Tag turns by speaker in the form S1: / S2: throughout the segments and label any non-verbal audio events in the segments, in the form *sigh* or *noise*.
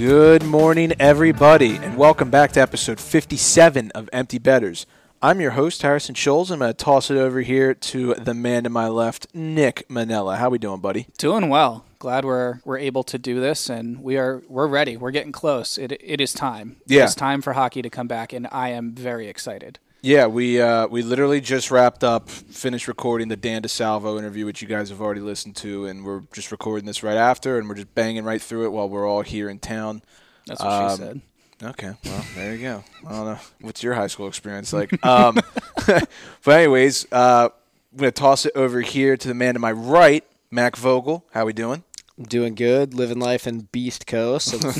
S1: Good morning, everybody, and welcome back to episode 57 of Empty Betters. I'm your host, Harrison Scholes. I'm going to toss it over here to the man to my left, Nick Manella. How we doing, buddy?
S2: Doing well. Glad we're we're able to do this, and we are we're ready. We're getting close. It it is time.
S1: Yeah.
S2: it's time for hockey to come back, and I am very excited.
S1: Yeah, we uh, we literally just wrapped up, finished recording the Dan DeSalvo interview, which you guys have already listened to, and we're just recording this right after, and we're just banging right through it while we're all here in town.
S2: That's what
S1: Um,
S2: she said.
S1: Okay, well, there you go. I don't know. What's your high school experience like? Um, *laughs* *laughs* but anyways, uh, I'm gonna toss it over here to the man to my right, Mac Vogel. How we doing?
S3: Doing good, living life in Beast Coast. *laughs* So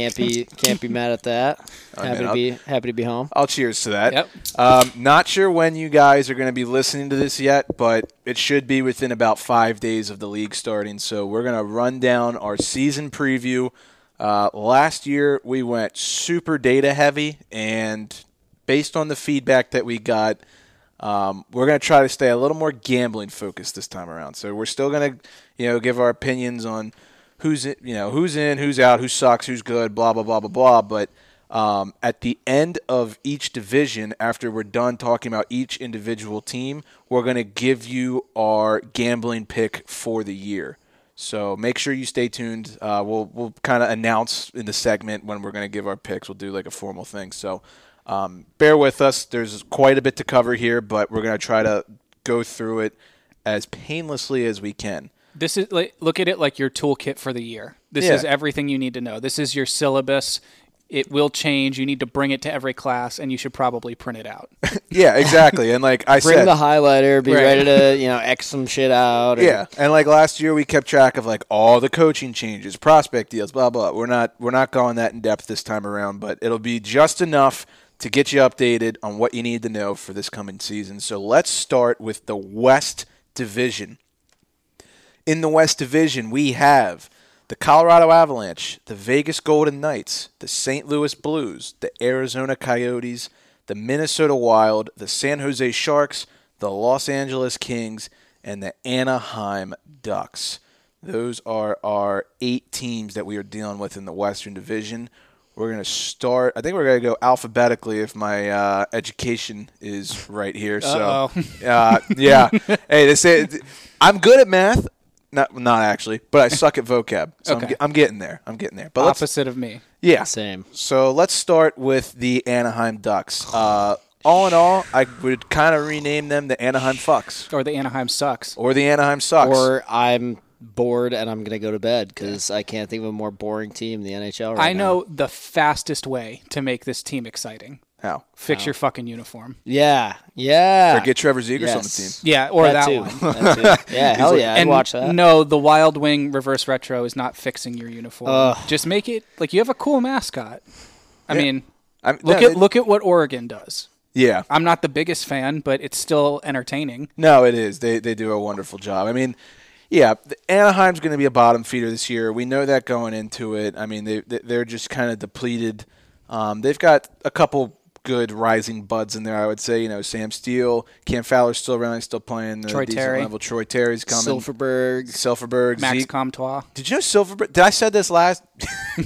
S3: can't be can't be mad at that.
S1: I *laughs*
S3: happy
S1: mean,
S3: to be happy to be home.
S1: I'll cheers to that.
S2: Yep.
S1: Um, not sure when you guys are going to be listening to this yet, but it should be within about five days of the league starting. So we're going to run down our season preview. Uh, last year we went super data heavy, and based on the feedback that we got, um, we're going to try to stay a little more gambling focused this time around. So we're still going to, you know, give our opinions on who's in, you know who's in, who's out, who sucks, who's good, blah blah blah blah blah. But um, at the end of each division, after we're done talking about each individual team, we're going to give you our gambling pick for the year. So make sure you stay tuned. Uh, we'll we'll kind of announce in the segment when we're going to give our picks. We'll do like a formal thing. So um, bear with us. There's quite a bit to cover here, but we're going to try to go through it as painlessly as we can.
S2: This is like look at it like your toolkit for the year. This
S1: Yeah.
S2: is everything you need to know. This is your syllabus. It will change. You need to bring it to every class, and you should probably print it out. *laughs*
S1: Yeah, exactly. And like I *laughs*
S3: Bring
S1: said, bring
S3: the highlighter. Be
S2: Right.
S3: ready to you know x some shit out. or-
S1: Yeah, and like last year, we kept track of like all the coaching changes, prospect deals, blah blah. We're not we're not going that in depth this time around, but it'll be just enough to get you updated on what you need to know for this coming season. So let's start with the West Division. In the West Division, we have the Colorado Avalanche, the Vegas Golden Knights, the St. Louis Blues, the Arizona Coyotes, the Minnesota Wild, the San Jose Sharks, the Los Angeles Kings, and the Anaheim Ducks. Those are our eight teams that we are dealing with in the Western Division. We're going to start, I think we're going to go alphabetically if my uh, education is right here. So, uh, yeah. *laughs* Hey, they say I'm good at math. Not, not actually, but I *laughs* suck at vocab. So I'm, ge- I'm getting there. I'm getting there. But let's,
S2: Opposite of me.
S1: yeah.
S3: Same.
S1: So let's start with the Anaheim Ducks. *sighs* Uh, all in all, I would kind of rename them the Anaheim Fucks
S2: Or the Anaheim sucks.
S1: or the Anaheim Sucks.
S3: Or I'm bored and I'm gonna go to bed because I can't think of a more boring team in the NHL right
S2: I
S3: now.
S2: know the fastest way to make this team exciting.
S1: How?
S2: Fix your fucking uniform.
S3: Yeah. Yeah.
S1: Or get Trevor Zegras on the team.
S2: Yeah, or that,
S3: too.
S2: one.
S3: That too. *laughs* Yeah. Hell yeah. I'd
S2: and
S3: watch that.
S2: no, the Wild Wing Reverse Retro is not fixing your uniform.
S3: Ugh.
S2: Just make it like you have a cool mascot. I mean,
S1: I mean,
S2: look
S1: no,
S2: at
S1: it-
S2: look at what Oregon does.
S1: Yeah.
S2: I'm not the biggest fan, but it's still entertaining.
S1: No, it is. They they do a wonderful job. I mean, yeah, Anaheim's going to be a bottom feeder this year. We know that going into it. I mean, they they- they're just kind of depleted. Um, they've got a couple good rising buds in there. I would say, you know, Sam Steel, Cam Fowler's still around, still playing the
S2: Troy
S1: decent
S2: Terry.
S1: level. Troy Terry's coming.
S3: Silfverberg.
S1: Silfverberg,
S2: Max
S1: Zeke.
S2: Comtois.
S1: Did you know Silfverberg? Did I said this last? *laughs*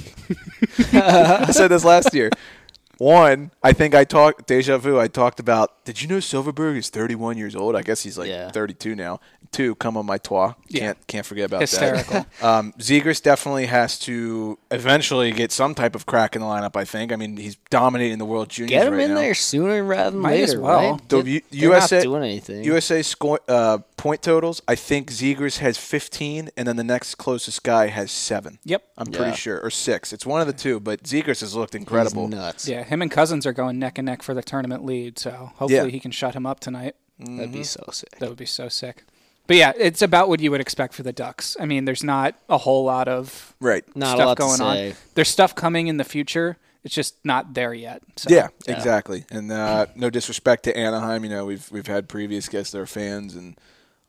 S1: I said this last year. One, I think I talked deja vu. I talked about. Did you know Silfverberg is 31 years old? I guess he's like
S3: Yeah.
S1: 32 now. Two, come on my toit.
S2: Yeah.
S1: Can't can't forget about
S2: Hysterical.
S1: that. *laughs* Um, Zegras definitely has to eventually get some type of crack in the lineup. I think. I mean, he's dominating the World Juniors
S3: Get him
S1: right
S3: in
S1: now.
S3: there sooner rather than
S2: Might
S3: later.
S2: as well.
S3: Right?
S1: The
S3: Get-
S1: U- USA
S3: not doing anything.
S1: USA score, uh, point totals. I think Zegras has 15, and then the next closest guy has seven.
S2: Yep.
S1: I'm pretty sure, or six. It's one of the two, but Zegras has looked
S3: He's
S1: incredible.
S3: nuts.
S2: Yeah, him and Cozens are going neck and neck for the tournament lead, so hopefully
S1: Yeah.
S2: he can shut him up tonight.
S3: That'd be so sick.
S2: That would be so sick. But yeah, it's about what you would expect for the Ducks. I mean, there's not a whole lot of
S1: Right.
S3: Not a
S2: stuff
S3: lot to
S2: going on. There's stuff coming in the future. It's just not there yet. So.
S1: Yeah, exactly. And uh, no disrespect to Anaheim, you know, we've we've had previous guests that are fans and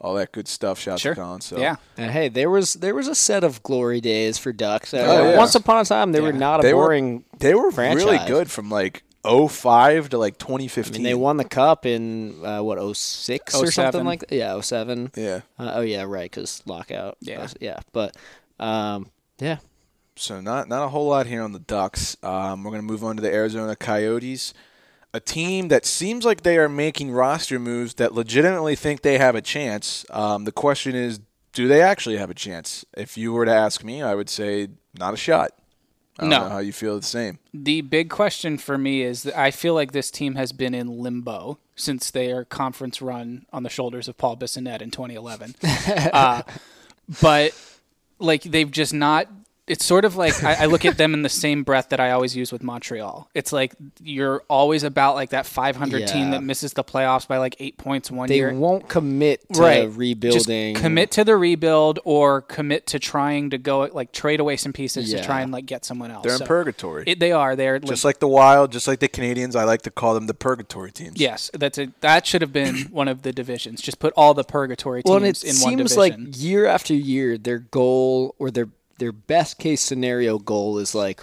S1: all that good stuff. Shout
S2: Sure.
S1: to Colin. So
S2: Yeah.
S3: And hey, there was there was a set of glory days for Ducks. Uh,
S1: Oh, yeah.
S3: Once upon a time, they were not a
S1: They were-
S3: boring.
S1: they were really good from like 05 to like 2015.
S3: I
S1: 2015.
S3: mean, they won the cup in uh, what 06 or
S2: 07.
S3: something like that. Yeah, 07.
S1: Yeah.
S3: Uh, oh yeah, right, because lockout.
S2: Yeah.
S3: Uh, yeah. But um, yeah,
S1: so not not a whole lot here on the Ducks. Um, we're going to move on to the Arizona Coyotes, a team that seems like they are making roster moves that legitimately think they have a chance. Um, the question is, do they actually have a chance? If you were to ask me, I would say not a shot. I don't
S2: No.
S1: know how you feel the same.
S2: The big question for me is that I feel like this team has been in limbo since their conference run on the shoulders of Paul Bissonnette in 2011. *laughs* uh, but like they've just not. It's sort of like I, I look at them in the same breath that I always use with Montreal. It's like you're always about like that 500 team that misses the playoffs by like eight points one
S3: They
S2: year.
S3: won't commit to
S2: right
S3: rebuilding.
S2: Just commit to the rebuild or commit to trying to go like trade away some pieces to try and like get someone else.
S1: They're in
S2: So
S1: purgatory.
S2: it- they are. They're
S1: just like the Wild, just like the Canadians, I like to call them the purgatory teams.
S2: Yes, that's a that should have been *coughs* one of the divisions. Just put all the purgatory teams
S3: well, and it
S2: in one
S3: seems
S2: division.
S3: like year after year, their goal or their their best case scenario goal is like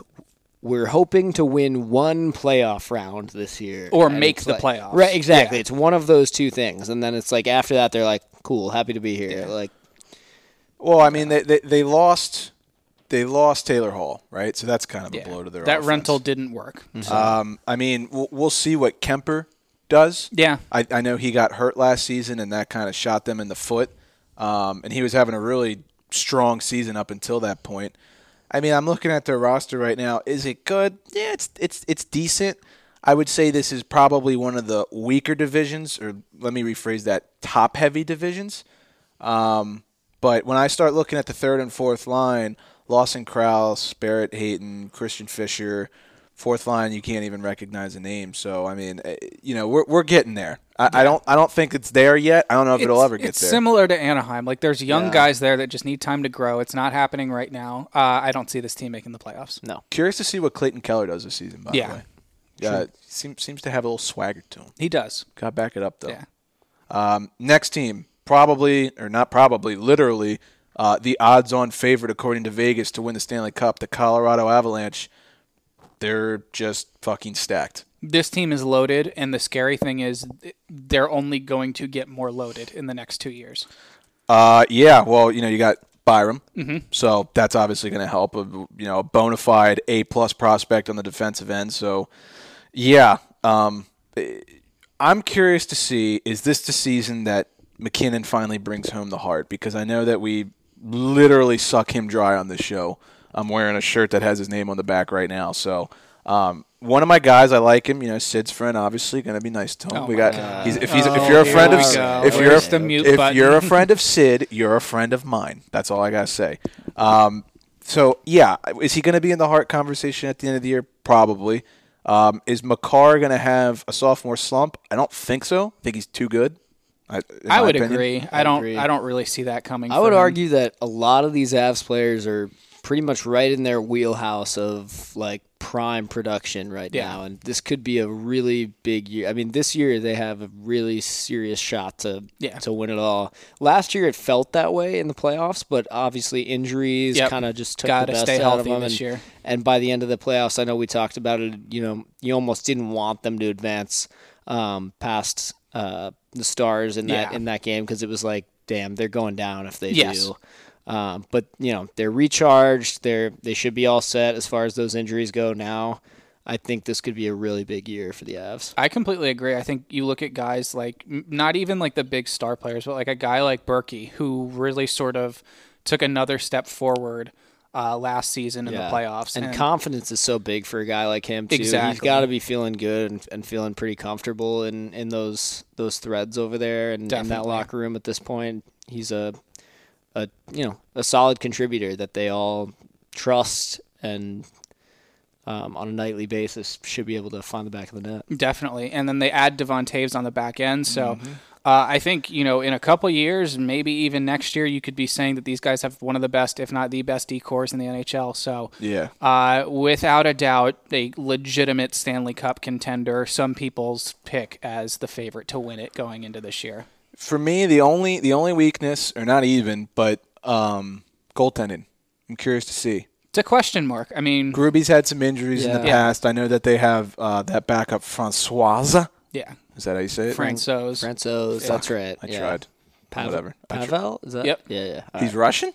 S3: we're hoping to win one playoff round this year
S2: Or make
S3: it's
S2: the
S3: like-
S2: playoffs.
S3: Right, exactly.
S2: Yeah.
S3: It's one of those two things, and then it's like after that they're like, "Cool, happy to be here." Like,
S1: Well, I mean, they, they they lost they lost Taylor Hall, right? So that's kind of a blow to their
S2: that
S1: offense.
S2: rental didn't work. So,
S1: Um, I mean, we'll, we'll see what Kuemper does.
S2: yeah,
S1: I, I know he got hurt last season, and that kind of shot them in the foot. Um, and he was having a really strong season up until that point. I mean, I'm looking at their roster right now. Is it good? Yeah, it's it's it's decent. I would say this is probably one of the weaker divisions, or let me rephrase that: top-heavy divisions. Um, but when I start looking at the third and fourth line, Lawson Crouse, Barrett Hayton, Christian Fischer, fourth line, you can't even recognize a name. So I mean, eh, you know, we're we're getting there. I, I don't I don't think it's there yet. I don't know if it'll ever get
S2: it's
S1: there.
S2: similar to Anaheim. Like there's young
S3: Yeah.
S2: guys there that just need time to grow. It's not happening right now. Uh, I don't see this team making the playoffs.
S3: no.
S1: Curious to see what Clayton Keller does this season. By
S2: Yeah.
S1: the way, yeah, seems seems to have a little swagger to him.
S2: He does.
S1: Got to back it up though.
S2: Yeah.
S1: Um, next team, probably or not probably, literally uh, the odds-on favorite according to Vegas to win the Stanley Cup, the Colorado Avalanche. They're just fucking stacked.
S2: This team is loaded, and the scary thing is they're only going to get more loaded in the next two years.
S1: Uh, yeah. Well, you know, you got Byram, mm-hmm. so that's obviously going to help. A you know, a bona fide A plus prospect on the defensive end. So, yeah. Um, eh, I'm curious to see is this the season that MacKinnon finally brings home the Hart? Because I know that we literally suck him dry on this show. I'm wearing a shirt that has his name on the back right now. So. Um, one of my guys, I like him. You know, Sid's friend, obviously, going to be nice to him.
S2: Oh
S1: we got. He's, if he's if
S2: Oh,
S1: you're a friend of
S2: we
S1: S-
S2: go.
S1: if you're
S2: Where's
S1: a,
S2: the mute
S1: if
S2: button?
S1: you're a friend of Sid, you're a friend of mine. That's all I gotta say. Um, so yeah, is he going to be in the Hart conversation at the end of the year? Probably. Um, is Makar going to have a sophomore slump? I don't think so. I think he's too good. I,
S2: I would
S1: opinion.
S2: agree. I don't.
S3: agree.
S2: I don't really see that coming.
S3: I
S2: for
S3: would
S2: him.
S3: argue that a lot of these Avs players are pretty much right in their wheelhouse of like prime production right
S2: Yeah.
S3: now, and this could be a really big year. I mean, this year they have a really serious shot to
S2: Yeah.
S3: to win it all. Last year it felt that way in the playoffs, but obviously injuries
S2: Yep.
S3: kind of just took
S2: Gotta
S3: the best out of them.
S2: this
S3: and,
S2: year.
S3: and by the end of the playoffs, I know we talked about it. You know, you almost didn't want them to advance um, past uh, the Stars in that
S2: Yeah.
S3: in that game because it was like, damn, they're going down if they
S2: Yes.
S3: do. Um, but you know they're recharged. They're they should be all set as far as those injuries go now. I think this could be a really big year for the Avs.
S2: I completely agree. I think you look at guys like not even like the big star players, but like a guy like Berkey who really sort of took another step forward uh, last season in the playoffs.
S3: and, confidence is so big for a guy like him too. He's
S2: Exactly.
S3: got to be feeling good and, and feeling pretty comfortable in, in those those threads over there and in that locker room at this point. He's a a you know a solid contributor that they all trust and um, on a nightly basis should be able to find the back of the net.
S2: Definitely. And then they add Devon Toews on the back end. So
S3: Mm-hmm.
S2: uh, I think, you know, in a couple years, maybe even next year, you could be saying that these guys have one of the best, if not the best, D cores in the NHL. So
S1: Yeah.
S2: uh, without a doubt, a legitimate Stanley Cup contender, some people's pick as the favorite to win it going into this year.
S1: For me, the only the only weakness, or not even, but um, goaltending. I'm curious to see.
S2: It's a question mark. I mean,
S1: Gruby's had some injuries in the
S3: Yeah.
S1: past. I know that they have uh, that backup Francoise.
S2: yeah,
S1: Is that how you say it?
S2: Franco's.
S3: Franco's, that's right.
S1: I
S3: yeah.
S1: tried.
S3: Pav-
S1: Whatever. I tr-
S3: Pavel, is that?
S2: Yep.
S3: Yeah, yeah. All
S1: He's
S3: right.
S1: Russian.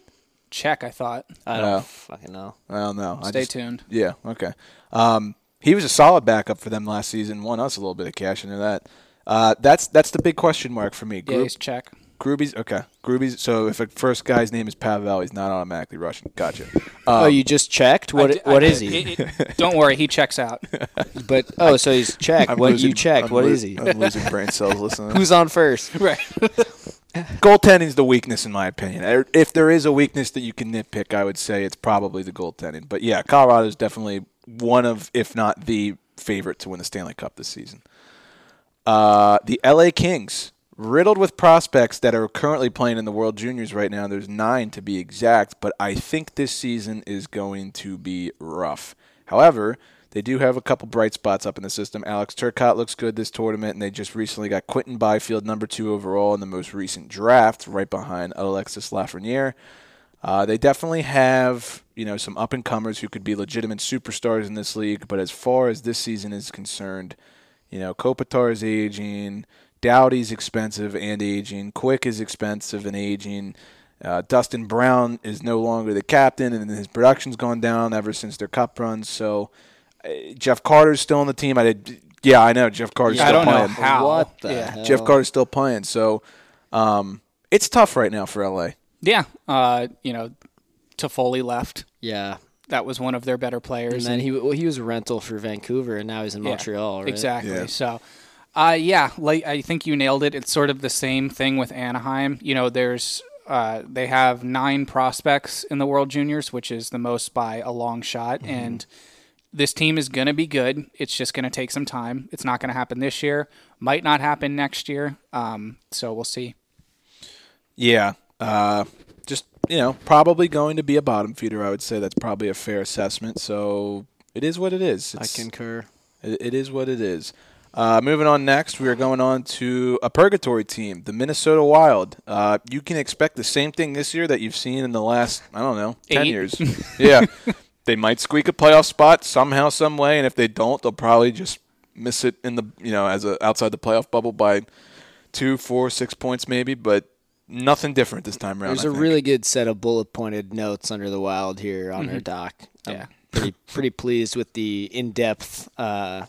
S2: check. I thought.
S3: I don't
S1: No.
S3: fucking know.
S1: I don't know. I
S2: Stay
S1: just-
S2: tuned.
S1: Yeah. Okay. Um, he was a solid backup for them last season. Won us a little bit of cash into that. Uh, that's that's the big question mark for me.
S2: Yeah, he's check.
S1: Gruby's okay. Gruby's. So if a first guy's name is Pavel, he's not automatically Russian. Gotcha.
S3: oh,
S1: Um,
S3: you just checked? What
S2: I
S3: what
S2: I-
S3: is he?
S2: it- it- don't worry, he checks out. *laughs*
S3: but oh, so he's checked.
S1: I'm
S3: what
S1: losing-
S3: you checked?
S1: I'm
S3: What
S1: lo-
S3: is he?
S1: I'm losing brain cells listening. *laughs*
S3: Who's on first? *laughs*
S2: right.
S1: goaltending's the weakness in my opinion. Er, If there is a weakness that you can nitpick, I would say it's probably the goaltending. But yeah, Colorado's definitely one of, if not the favorite to win the Stanley Cup this season. Uh, the LA Kings, riddled with prospects that are currently playing in the World Juniors right now. There's nine to be exact, but I think this season is going to be rough. However, they do have a couple bright spots up in the system. Alex Turcotte looks good this tournament, and they just recently got Quinton Byfield number two overall in the most recent draft, right behind Alexis Lafreniere. Uh, they definitely have, you know, some up and comers who could be legitimate superstars in this league. But as far as this season is concerned, you know, Kopitar is aging, Doughty's expensive and aging, Quick is expensive and aging. Uh, Dustin Brown is no longer the captain, and his production's gone down ever since their cup runs. So uh, Jeff Carter's still on the team. I did, yeah, I know Jeff Carter's
S2: I
S1: still
S2: don't know
S1: playing.
S2: how.
S3: What the
S2: Yeah.
S3: hell?
S1: Jeff Carter's still playing. So um, it's tough right now for LA.
S2: Yeah. Uh, you know, Toffoli left.
S3: Yeah.
S2: That was one of their better players.
S3: And
S2: players.
S3: then he well, he was a rental for Vancouver, and now he's in
S2: Yeah,
S3: Montreal. Right?
S2: Exactly.
S1: Yeah.
S2: So, uh, yeah, like I think you nailed it. It's sort of the same thing with Anaheim. You know, there's uh, they have nine prospects in the World Juniors, which is the most by a long shot,
S1: Mm-hmm.
S2: and this team is going to be good. It's just going to take some time. It's not going to happen this year. Might not happen next year. Um, so we'll see.
S1: Yeah. Uh, just, you know, probably going to be a bottom feeder, I would say. That's probably a fair assessment. So it is what it is.
S3: I concur.
S1: It, it is what it is. Uh, moving on next, we are going on to a purgatory team, the Minnesota Wild. Uh, you can expect the same thing this year that you've seen in the last, I don't know, 10
S2: Eight.
S1: years. *laughs* yeah. They might squeak a playoff spot somehow, some way, and if they don't, they'll probably just miss it in the, you know, as a, outside the playoff bubble by two, four, six points maybe, but nothing different this time around.
S3: There's
S1: I
S3: a
S1: think.
S3: really good set of bullet pointed notes under the Wild here on
S1: Mm-hmm.
S3: our doc. I'm
S2: Yeah.
S3: pretty *laughs* pretty pleased with the in depth uh,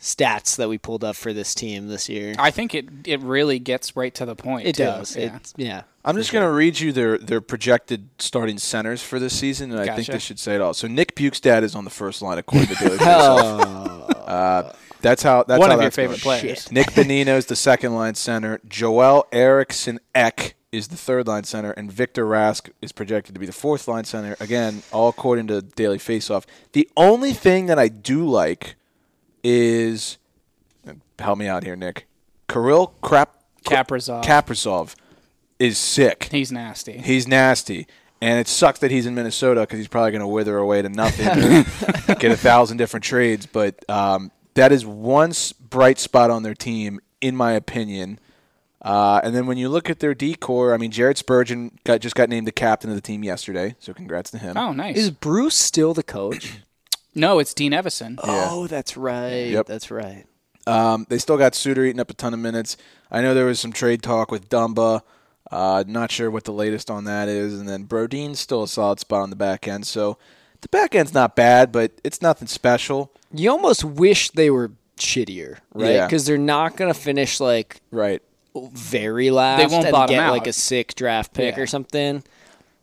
S3: stats that we pulled up for this team this year.
S2: I think it it really gets right to the point.
S3: It
S2: too.
S3: does.
S2: Yeah.
S3: It's, yeah.
S1: I'm just going to read you their, their projected starting centers for this season, and I think this should say it all. So Nick Bjugstad is on the first line according to Daily Faceoff. *laughs* Uh, that's how that's
S2: One
S1: how
S2: of your favorite
S1: going.
S2: players.
S1: Nick Bonino is the second line center. Joel Eriksson Ek is the third line center, and Victor Rask is projected to be the fourth line center. Again, all according to Daily Faceoff. The only thing that I do like is help me out here, Nick. Kirill Krap
S2: Kaprizov.
S1: Kaprizov is sick.
S2: He's nasty.
S1: He's nasty. And it sucks that he's in Minnesota because he's probably going to wither away to nothing *laughs* get a thousand different trades. But um, that is one bright spot on their team, in my opinion. Uh, and then when you look at their decor, I mean, Jared Spurgeon got, just got named the captain of the team yesterday, so congrats to him.
S2: Oh, nice.
S3: Is Bruce still the coach? *clears throat*
S2: no, it's Dean Evason.
S3: Oh, that's right.
S1: Yep.
S3: That's right.
S1: Um, they still got Suter eating up a ton of minutes. I know there was some trade talk with Dumba. Uh, not sure what the latest on that is. And then Brodin's still a solid spot on the back end. So the back end's not bad, but it's nothing special.
S3: You almost wish they were shittier, right?
S1: Yeah.
S3: Because they're not going to finish like
S1: Right.
S3: very last.
S2: They won't
S3: and
S2: bottom
S3: get
S2: out.
S3: like a sick draft pick
S2: Yeah.
S3: or something.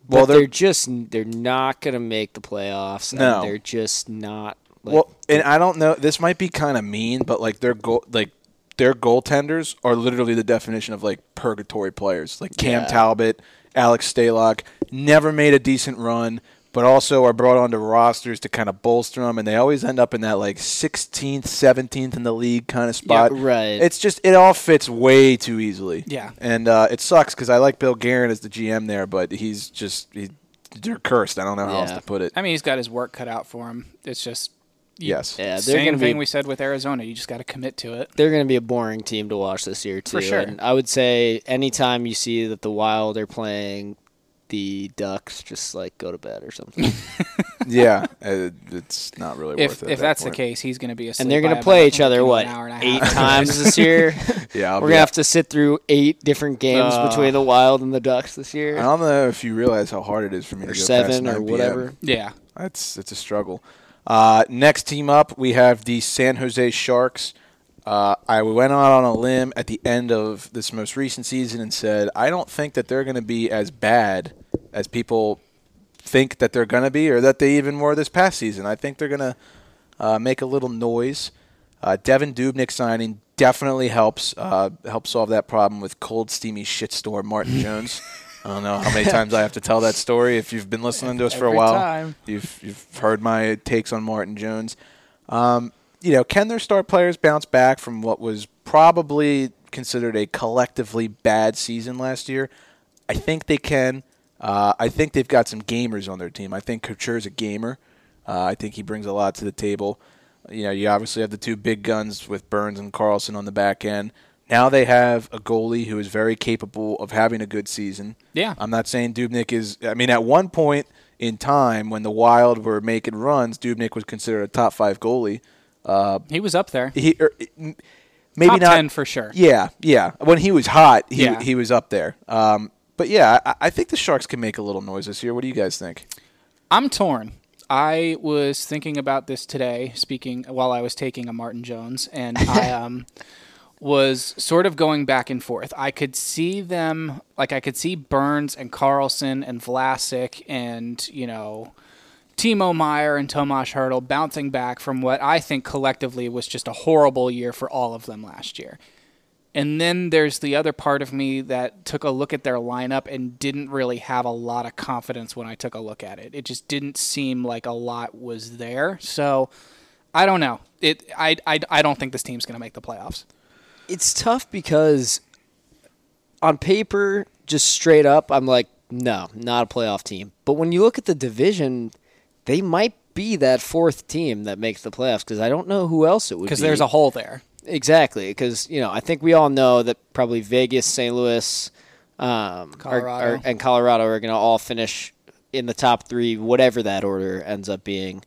S1: Well,
S3: Well,
S1: they're-
S3: they're, just they're not going to make the playoffs. and
S1: No.
S3: they're just not. Like,
S1: well, and I don't know. This might be kind of mean, but like their goal, like their goaltenders are literally the definition of like purgatory players. Like Cam
S3: Yeah.
S1: Talbot, Alex Stalock, never made a decent run, but also are brought onto rosters to kind of bolster them, and they always end up in that like 16th, 17th in the league kind of spot.
S3: right.
S1: It's just it all fits way too easily.
S2: Yeah.
S1: and uh, it sucks because I like Bill Guerin as the GM there, but he's just he, they're cursed. I don't know how else to put it.
S2: I mean, he's got his work cut out for him. It's just you-
S1: Yes.
S3: Yeah, they're
S2: same
S3: gonna be-
S2: thing we said with Arizona. You just got to commit to it.
S3: they're going to be a boring team to watch this year too.
S2: For sure.
S3: And I would say anytime you see that the Wild are playing the Ducks just like go to bed or something. *laughs* *laughs*
S1: yeah, uh, it's not really
S2: If
S1: worth it.
S2: if
S1: at that
S2: that's the case, he's going to be asleep.
S3: and they're gonna play each other what
S2: an hour and a
S3: eight times this *laughs* year.
S1: yeah, I'll
S3: We're gonna have to sit through eight different games
S2: Uh,
S3: between the Wild and the Ducks this year.
S1: I don't know if you realize how hard it is for me
S3: or
S1: to go
S3: seven
S1: past
S3: or
S1: 9
S3: whatever.
S2: Yeah.
S1: It's it's a struggle. Uh, next team up, we have the San Jose Sharks. Uh, I went out on a limb at the end of this most recent season and said I don't think that they're going to be as bad as people think that they're going to be, or that they even were this past season. I think they're going to uh, make a little noise. Uh, Devan Dubnyk signing definitely helps uh, help solve that problem with cold, steamy shitstorm Martin *laughs* Jones. I don't know how many times I have to tell that story. If you've been listening to us for a while,
S2: time.
S1: you've you've heard my takes on Martin Jones. Um, you know, can their star players bounce back from what was probably considered a collectively bad season last year? I think they can. Uh, I think they've got some gamers on their team. I think Couture's a gamer. Uh, I think he brings a lot to the table. You know, you obviously have the two big guns with Burns and Karlsson on the back end. Now they have a goalie who is very capable of having a good season.
S2: Yeah.
S1: I'm not saying Dubnyk is. I mean, at one point in time when the Wild were making runs, Dubnyk was considered a top five goalie. Uh,
S2: He was up there.
S1: he er, maybe
S2: Top
S1: not
S2: 10 for sure.
S1: Yeah, yeah. When he was hot, he
S2: Yeah.
S1: he was up there. Um, but yeah, I, I think the Sharks can make a little noise this year. What do you guys think?
S2: I'm torn. I was thinking about this today, speaking while I was taking a Martin Jones, and *laughs* I um, was sort of going back and forth. I could see them, like I could see Burns and Karlsson and Vlasic and you know Timo Meier and Tomas Hertl bouncing back from what I think collectively was just a horrible year for all of them last year. And then there's the other part of me that took a look at their lineup and didn't really have a lot of confidence when I took a look at it. It just didn't seem like a lot was there. So I don't know. It I I, I don't think this team's going to make the playoffs.
S3: It's tough because on paper, just straight up, I'm like, no, not a playoff team. But when you look at the division, they might be that fourth team that makes the playoffs because I don't know who else it would be.
S2: Because there's a hole there.
S3: Exactly, because you know I think we all know that probably Vegas, St. Louis, um, are-
S2: Colorado.
S3: are- and Colorado are going to all finish in the top three, whatever that order ends up being.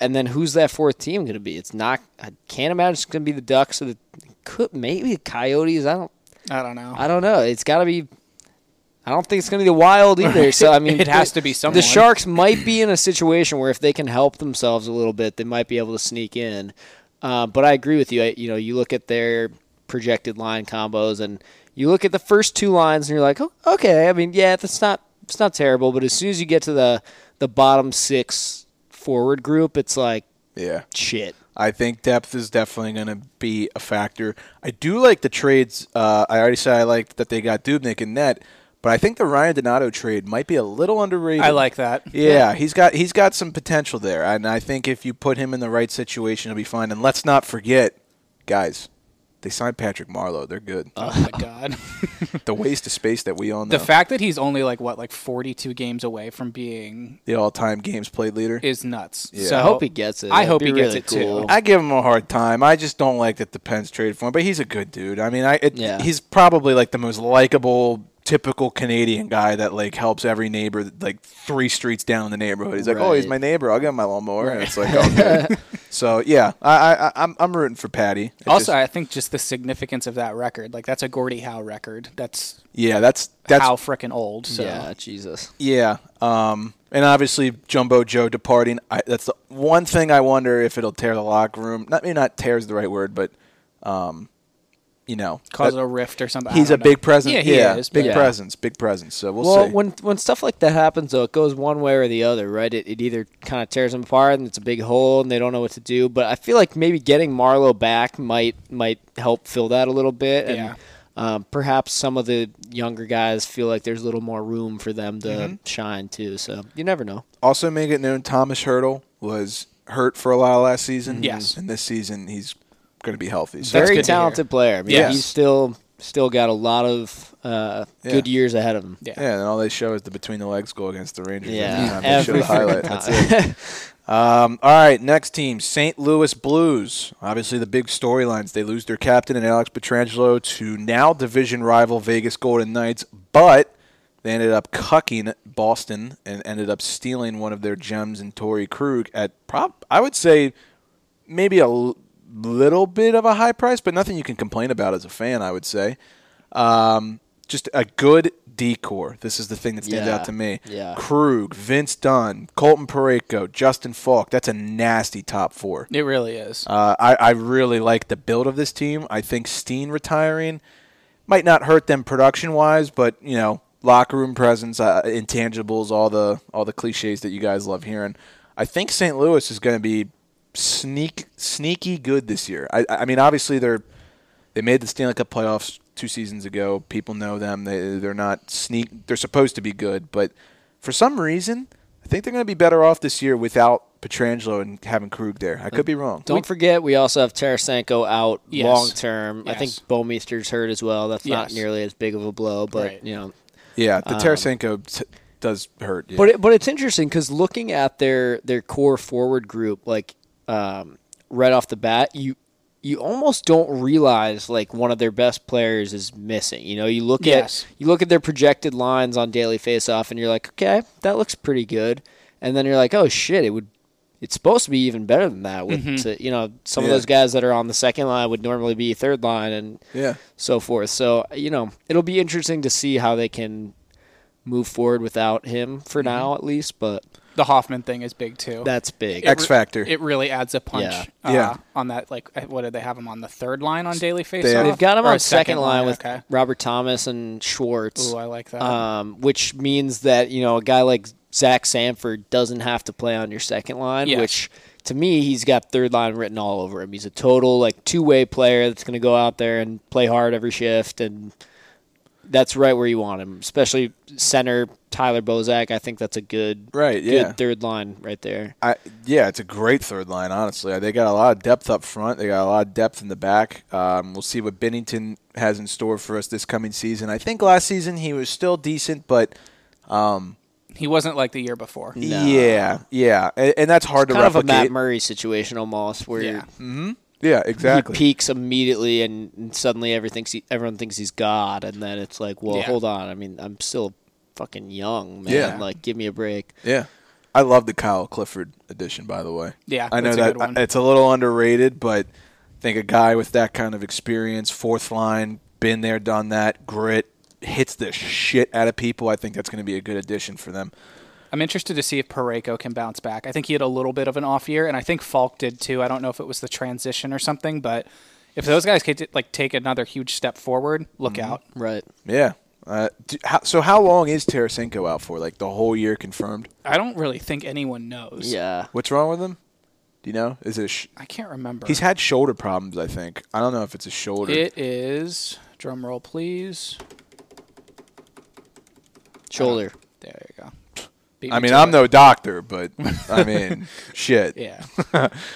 S3: And then who's that fourth team going to be? It's not. I can't imagine it's going to be the Ducks or the could maybe the Coyotes. I don't.
S2: I don't know.
S3: I don't know. It's got to be. I don't think it's going to be the Wild either. So I mean, *laughs*
S2: It has
S3: the-
S2: to be someone.
S3: The Sharks might be in a situation where if they can help themselves a little bit, they might be able to sneak in. Uh, but I agree with you. I, you know, you look at their projected line combos, and you look at the first two lines, and you're like, oh, okay. I mean, yeah, that's not it's not terrible. But as soon as you get to the the bottom six forward group, it's like
S1: Yeah.
S3: shit.
S1: I think depth is definitely going to be a factor. I do like the trades. Uh, I already said I liked that they got Dubnyk and net, but I think the Ryan Donato trade might be a little underrated.
S2: I like that.
S1: Yeah, he's got he's got some potential there, and I think if you put him in the right situation, he'll be fine. And let's not forget, guys, they signed Patrick Marleau. They're good.
S2: Oh my *laughs* god.
S1: the waste of space that we own. know.
S2: the fact that he's only like what like 42 games away from being
S1: the all-time games played leader.
S2: is nuts.
S1: Yeah.
S2: So
S3: I hope he gets it.
S2: I
S3: That'd
S2: hope
S3: be
S2: he gets
S3: really
S2: it too.
S1: I give him a hard time. I just don't like that the Pens traded for him, but he's a good dude. I mean, I it,
S3: Yeah.
S1: he's probably like the most likable, typical Canadian guy that like helps every neighbor like three streets down in the neighborhood. He's like, oh, he's my neighbor. I'll give him my lawnmower. And it's like, okay. *laughs* so yeah, I, I I'm I'm rooting for Patty. It
S2: Also,
S1: just-
S2: I think just the significance of that record, like that's a Gordie Howe record. That's
S1: yeah, that's that's
S2: how freaking old. So
S3: Yeah, Jesus.
S1: Yeah. Um, and obviously, Jumbo Joe departing. I, that's the one thing I wonder if it'll tear the locker room. Not maybe not tear is the right word, but um, you know,
S2: cause
S1: that-
S2: a rift or something.
S1: He's a
S2: know.
S1: big presence.
S2: Yeah, he is,
S1: big
S3: Yeah.
S1: presence, big presence. So we'll, see.
S3: well,
S1: see.
S3: when when stuff like that happens, though, it goes one way or the other, right? It, it either kind of tears them apart, and it's a big hole, and they don't know what to do. But I feel like maybe getting Marleau back might might help fill that a little bit. And,
S2: Yeah.
S3: Um, perhaps some of the younger guys feel like there's a little more room for them to
S1: Mm-hmm.
S3: shine too. So you never know.
S1: also, make it known Thomas Hertl was hurt for a while last season.
S2: Yes.
S1: and this season he's going to be healthy. So
S2: That's
S3: Very
S2: good to hear.
S3: talented player. I mean,
S2: Yes.
S3: he's still still got a lot of uh,
S1: Yeah.
S3: good years ahead of him.
S2: Yeah.
S1: yeah, and all they show is the between the legs goal against the Rangers.
S3: Yeah,
S1: every time they show
S3: every
S1: the highlight.
S3: freaking
S1: That's it. Um, all right, next team, St. Louis Blues. Obviously, the big storylines. They lose their captain and Alex Pietrangelo to now division rival Vegas Golden Knights, but They ended up cucking Boston and ended up stealing one of their gems in Torey Krug at prop. I would say maybe a l- little bit of a high price, but nothing you can complain about as a fan. I would say, um, just a good decor. This is the thing that stands
S3: Yeah.
S1: out to me.
S3: Yeah.
S1: Krug, Vince Dunn, Colton Parayko, Justin Faulk. That's a nasty top four.
S2: It really is.
S1: Uh, I, I really like the build of this team. I think Steen retiring might not hurt them production wise, but you know, locker room presence, uh, intangibles, all the all the cliches that you guys love hearing. I think St. Louis is going to be sneak sneaky good this year. I, I mean, obviously they're they made the Stanley Cup playoffs two seasons ago. People know them. They they're not sneak. They're supposed to be good, but for some reason, I think they're going to be better off this year without Pietrangelo and having Krug there. I could be wrong.
S3: Don't forget, we also have Tarasenko out
S2: Yes.
S3: long term. I think
S2: Yes.
S3: Bomeister's hurt as well. That's not nearly as big of a blow, but
S2: Right.
S3: you know.
S1: Yeah, the um, Tarasenko t- does hurt. Yeah.
S3: But it, but it's interesting because looking at their their core forward group, like um, right off the bat, you you almost don't realize like one of their best players is missing. You know, you look
S2: Yes.
S3: at you look at their projected lines on daily faceoff, and you're like, okay, that looks pretty good. And then you're like, oh shit, it would. It's supposed to be even better than that. With to- you know some
S1: Yeah.
S3: of those guys that are on the second line would normally be third line, and
S1: yeah,
S3: so forth. So you know, it'll be interesting to see how they can move forward without him for
S1: Mm-hmm.
S3: now, at least. But
S2: the Hoffman thing is big too.
S3: that's big.
S2: It
S1: X
S2: re-
S1: factor.
S2: It really adds a punch.
S3: Yeah.
S2: Uh,
S1: Yeah.
S2: On that, like, uh, what did they have him on the third line on daily face?
S1: They-
S3: They've got him
S2: Or
S3: on
S2: a
S3: second line with
S2: Okay.
S3: Robert Thomas and Schwartz,
S2: Ooh, I like that.
S3: um, which means that you know a guy like Zach Sanford doesn't have to play on your second line,
S2: Yes.
S3: which to me he's got third line written all over him. He's a total like two way player that's going to go out there and play hard every shift, and that's right where you want him, especially center Tyler Bozak. I think that's a good
S1: right.
S3: good
S1: Yeah,
S3: third line right there.
S1: I, yeah, it's a great third line. Honestly, they got a lot of depth up front. They got a lot of depth in the back. Um, we'll see what Binnington has in store for us this coming season. I think last season he was still decent, but um,
S2: he wasn't like the year before.
S3: No.
S1: yeah, yeah, and, and that's hard
S3: Kind
S1: to
S3: of a
S1: replicate.
S3: Matt Murray situation almost, where
S2: Yeah.
S1: Yeah, exactly.
S3: he peaks immediately and, and suddenly everything he, everyone thinks he's God, and then it's like, well,
S2: Yeah.
S3: hold on. I mean, I'm still fucking young, man.
S1: Yeah.
S3: Like, give me a break.
S1: Yeah. I love the Kyle Clifford edition, by the way.
S2: Yeah,
S1: I know
S2: that's a
S1: that
S2: good one.
S1: it's a little underrated, but I think a guy with that kind of experience, fourth line, been there, done that, grit, hits the shit out of people. I think that's going to be a good addition for them.
S2: I'm interested to see if Parayko can bounce back. I think he had a little bit of an off year, and I think Faulk did too. I don't know if it was the transition or something, but if those guys could like take another huge step forward, look
S1: Mm-hmm.
S2: out.
S3: Right.
S1: Yeah. Uh, do, how, so how long is Tarasenko out for? Like the whole year confirmed?
S2: I don't really think anyone knows.
S3: Yeah.
S1: What's wrong with him? Do you know? Is it? A sh-
S2: I can't remember.
S1: he's had shoulder problems. I think. I don't know if it's a shoulder.
S2: It is drum roll, please.
S3: Shoulder.
S2: There you go.
S1: I mean, I'm
S2: it.
S1: no doctor, but *laughs* I mean, shit.
S2: Yeah.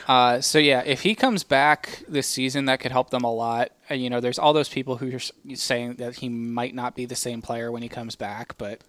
S2: uh, so yeah, if he comes back this season, that could help them a lot. Uh, you know, there's all those people who are saying that he might not be the same player when he comes back, but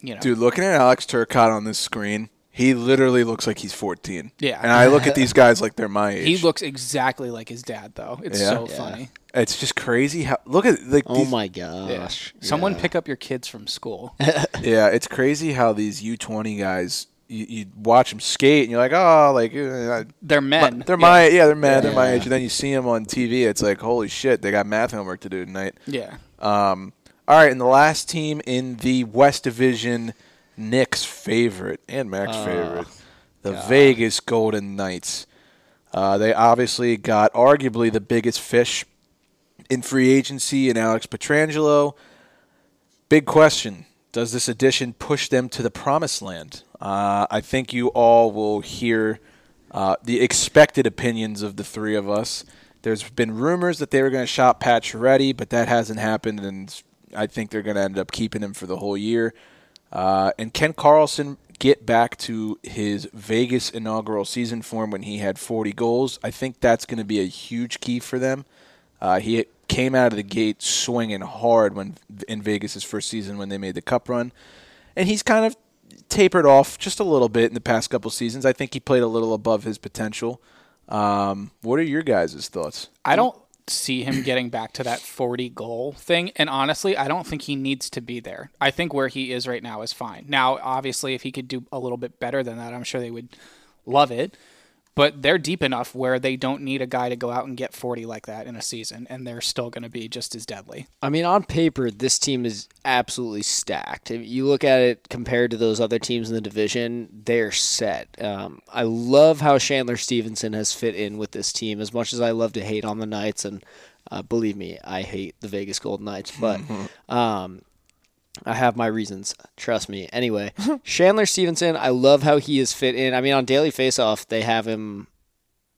S2: you know,
S1: Dude, looking at Alex Turcotte on this screen, he literally looks like he's 14.
S2: Yeah.
S1: And I look at these guys like they're my *laughs* age.
S2: he looks exactly like his dad, though. It's
S1: Yeah?
S2: so
S3: Yeah.
S2: funny.
S1: It's just crazy how. Look at like.
S3: Oh
S1: these-
S3: my gosh.
S2: Someone
S3: Yeah.
S2: pick up your kids from school. *laughs*
S1: Yeah, it's crazy how these U20 guys. You, you watch them skate and you're like, oh, like uh,
S2: They're men.
S1: they're
S2: Yeah.
S1: my yeah, they're men, they're my
S3: Yeah.
S1: age. And then you see them on TV, it's like, holy shit, they got math homework to do tonight.
S2: Yeah.
S1: Um, all right, and the last team in the West Division, Nick's favorite and Mac's
S3: Oh,
S1: favorite, the Vegas Golden Knights. Uh, they obviously got arguably the biggest fish in free agency in Alex Pietrangelo. Big question: Does this addition push them to the promised land? Uh, I think you all will hear uh, the expected opinions of the three of us. There's been rumors that they were going to shop Pacioretty, but that hasn't happened, and I think they're going to end up keeping him for the whole year. Uh, and Ken Karlsson get back to his Vegas inaugural season form when he had 40 goals. I think that's going to be a huge key for them. Uh, he came out of the gate swinging hard when in Vegas' first season when they made the Cup run, and he's kind of tapered off just a little bit in the past couple seasons. I think he played a little above his potential. Um, what are your guys' thoughts?
S2: I don't see him getting back to that 40 goal thing. And honestly, I don't think he needs to be there. I think where he is right now is fine. Now, obviously, if he could do a little bit better than that, I'm sure they would love it. But they're deep enough where they don't need a guy to go out and get 40 like that in a season, and they're still going to be just as deadly.
S3: I mean, on paper, this team is absolutely stacked. If you look at it compared to those other teams in the division, they're set. Um, I love how Chandler Stephenson has fit in with this team. As much as I love to hate on the Knights, and uh, believe me, I hate the Vegas Golden Knights, but *laughs* um, I have my reasons. Trust me. Anyway, *laughs* Chandler Stephenson, I love how he is fit in. I mean, on Daily Faceoff, they have him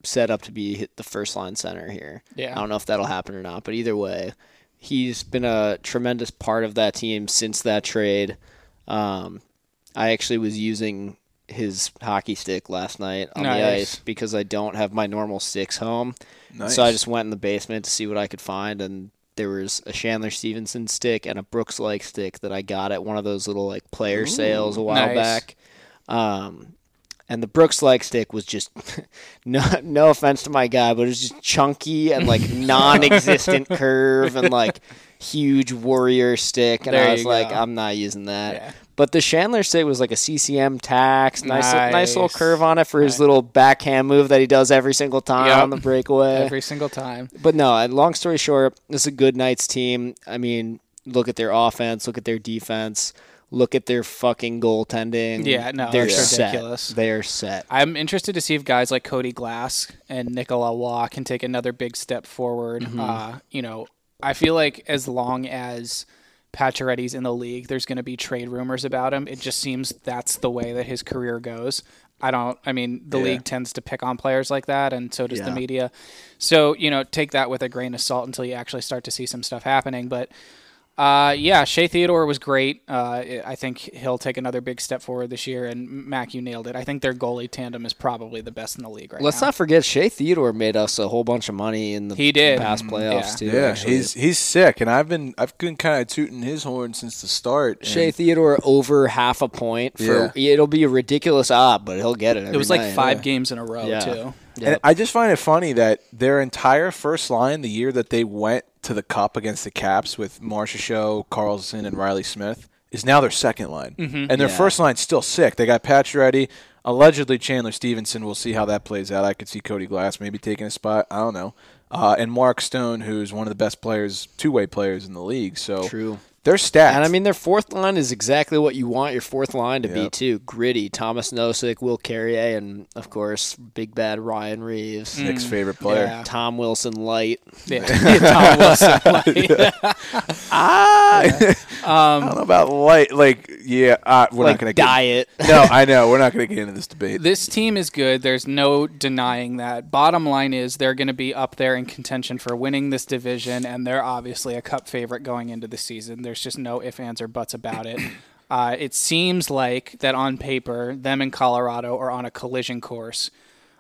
S3: set up to be the first line center here.
S2: Yeah.
S3: I don't know if that'll happen or not, but either way, he's been a tremendous part of that team since that trade. Um, I actually was using his hockey stick last night on the ice because I don't have my normal sticks home.
S1: Nice.
S3: So I just went in the basement to see what I could find, and there was a Chandler Stephenson stick and a Brooks Laich stick that I got at one of those little like player sales a while
S2: Nice.
S3: back. Um, and the Brooks Laich stick was just *laughs* no no offense to my guy, but it was just chunky and like *laughs* non-existent *laughs* curve and like huge warrior stick, and
S2: There
S3: I was like,
S2: go.
S3: I'm not using that.
S2: Yeah.
S3: But the Chandler stick was like a CCM Tacks, nice nice little curve on it for his little backhand move that he does every single time
S2: Yep.
S3: on the breakaway.
S2: Every single time.
S3: But no, long story short, this is a good Knights team. I mean, look at their offense, look at their defense, look at their fucking goaltending.
S2: Yeah, no,
S3: they're
S2: it's
S3: set.
S2: ridiculous.
S3: They're set.
S2: I'm interested to see if guys like Cody Glass and Nicola Waugh can take another big step forward.
S3: Mm-hmm.
S2: Uh, you know, I feel like as long as Pacioretty's in the league, there's going to be trade rumors about him. It just seems that's the way that his career goes. I don't. I mean, the
S1: Yeah.
S2: league tends to pick on players like that, and so does the media. So you know, take that with a grain of salt until you actually start to see some stuff happening. But uh, yeah, Shea Theodore was great. Uh, I think he'll take another big step forward this year. And Mac, you nailed it. I think their goalie tandem is probably the best in the league right now.
S3: Let's
S2: now.
S3: not forget Shea Theodore made us a whole bunch of money in the
S2: He did.
S3: past playoffs
S2: Yeah.
S3: too.
S1: yeah,
S3: actually.
S1: he's he's sick, and I've been I've been kind of tooting his horn since the start. and-
S3: Shea Theodore over half a point for it'll be a ridiculous odd, but he'll get it.
S2: it was
S3: every
S2: like five
S3: Yeah.
S2: games in a row
S3: Yeah.
S2: too.
S1: And I just find it funny that their entire first line, the year that they went to the Cup against the Caps with Marcia Show, Karlsson, and Reilly Smith, is now their second line. And their
S3: Yeah.
S1: first line's still sick. They got Pacioretty, allegedly Chandler Stephenson. We'll see how that plays out. I could see Cody Glass maybe taking a spot. I don't know. Uh, and Mark Stone, who's one of the best players, two-way players in the league. So
S3: True.
S1: They're stacked.
S3: And I mean, their fourth line is exactly what you want your fourth line to be too. Gritty, Thomas Nosek, Will Carrier, and of course, big bad Ryan Reaves,
S1: Nick's favorite player.
S2: Yeah.
S3: Tom Wilson light.
S2: Yeah. *laughs* Tom Wilson. *laughs* like- *laughs*
S1: Ah, I don't know about light. Like, yeah, uh, we're
S3: like
S1: not going to get
S3: diet.
S1: no, I know. We're not going to get into this debate.
S2: this team is good. There's no denying that. Bottom line is they're going to be up there in contention for winning this division, and they're obviously a cup favorite going into the season. There's just no ifs, ands, or buts about it. *coughs* Uh, it seems like that on paper, them and Colorado are on a collision course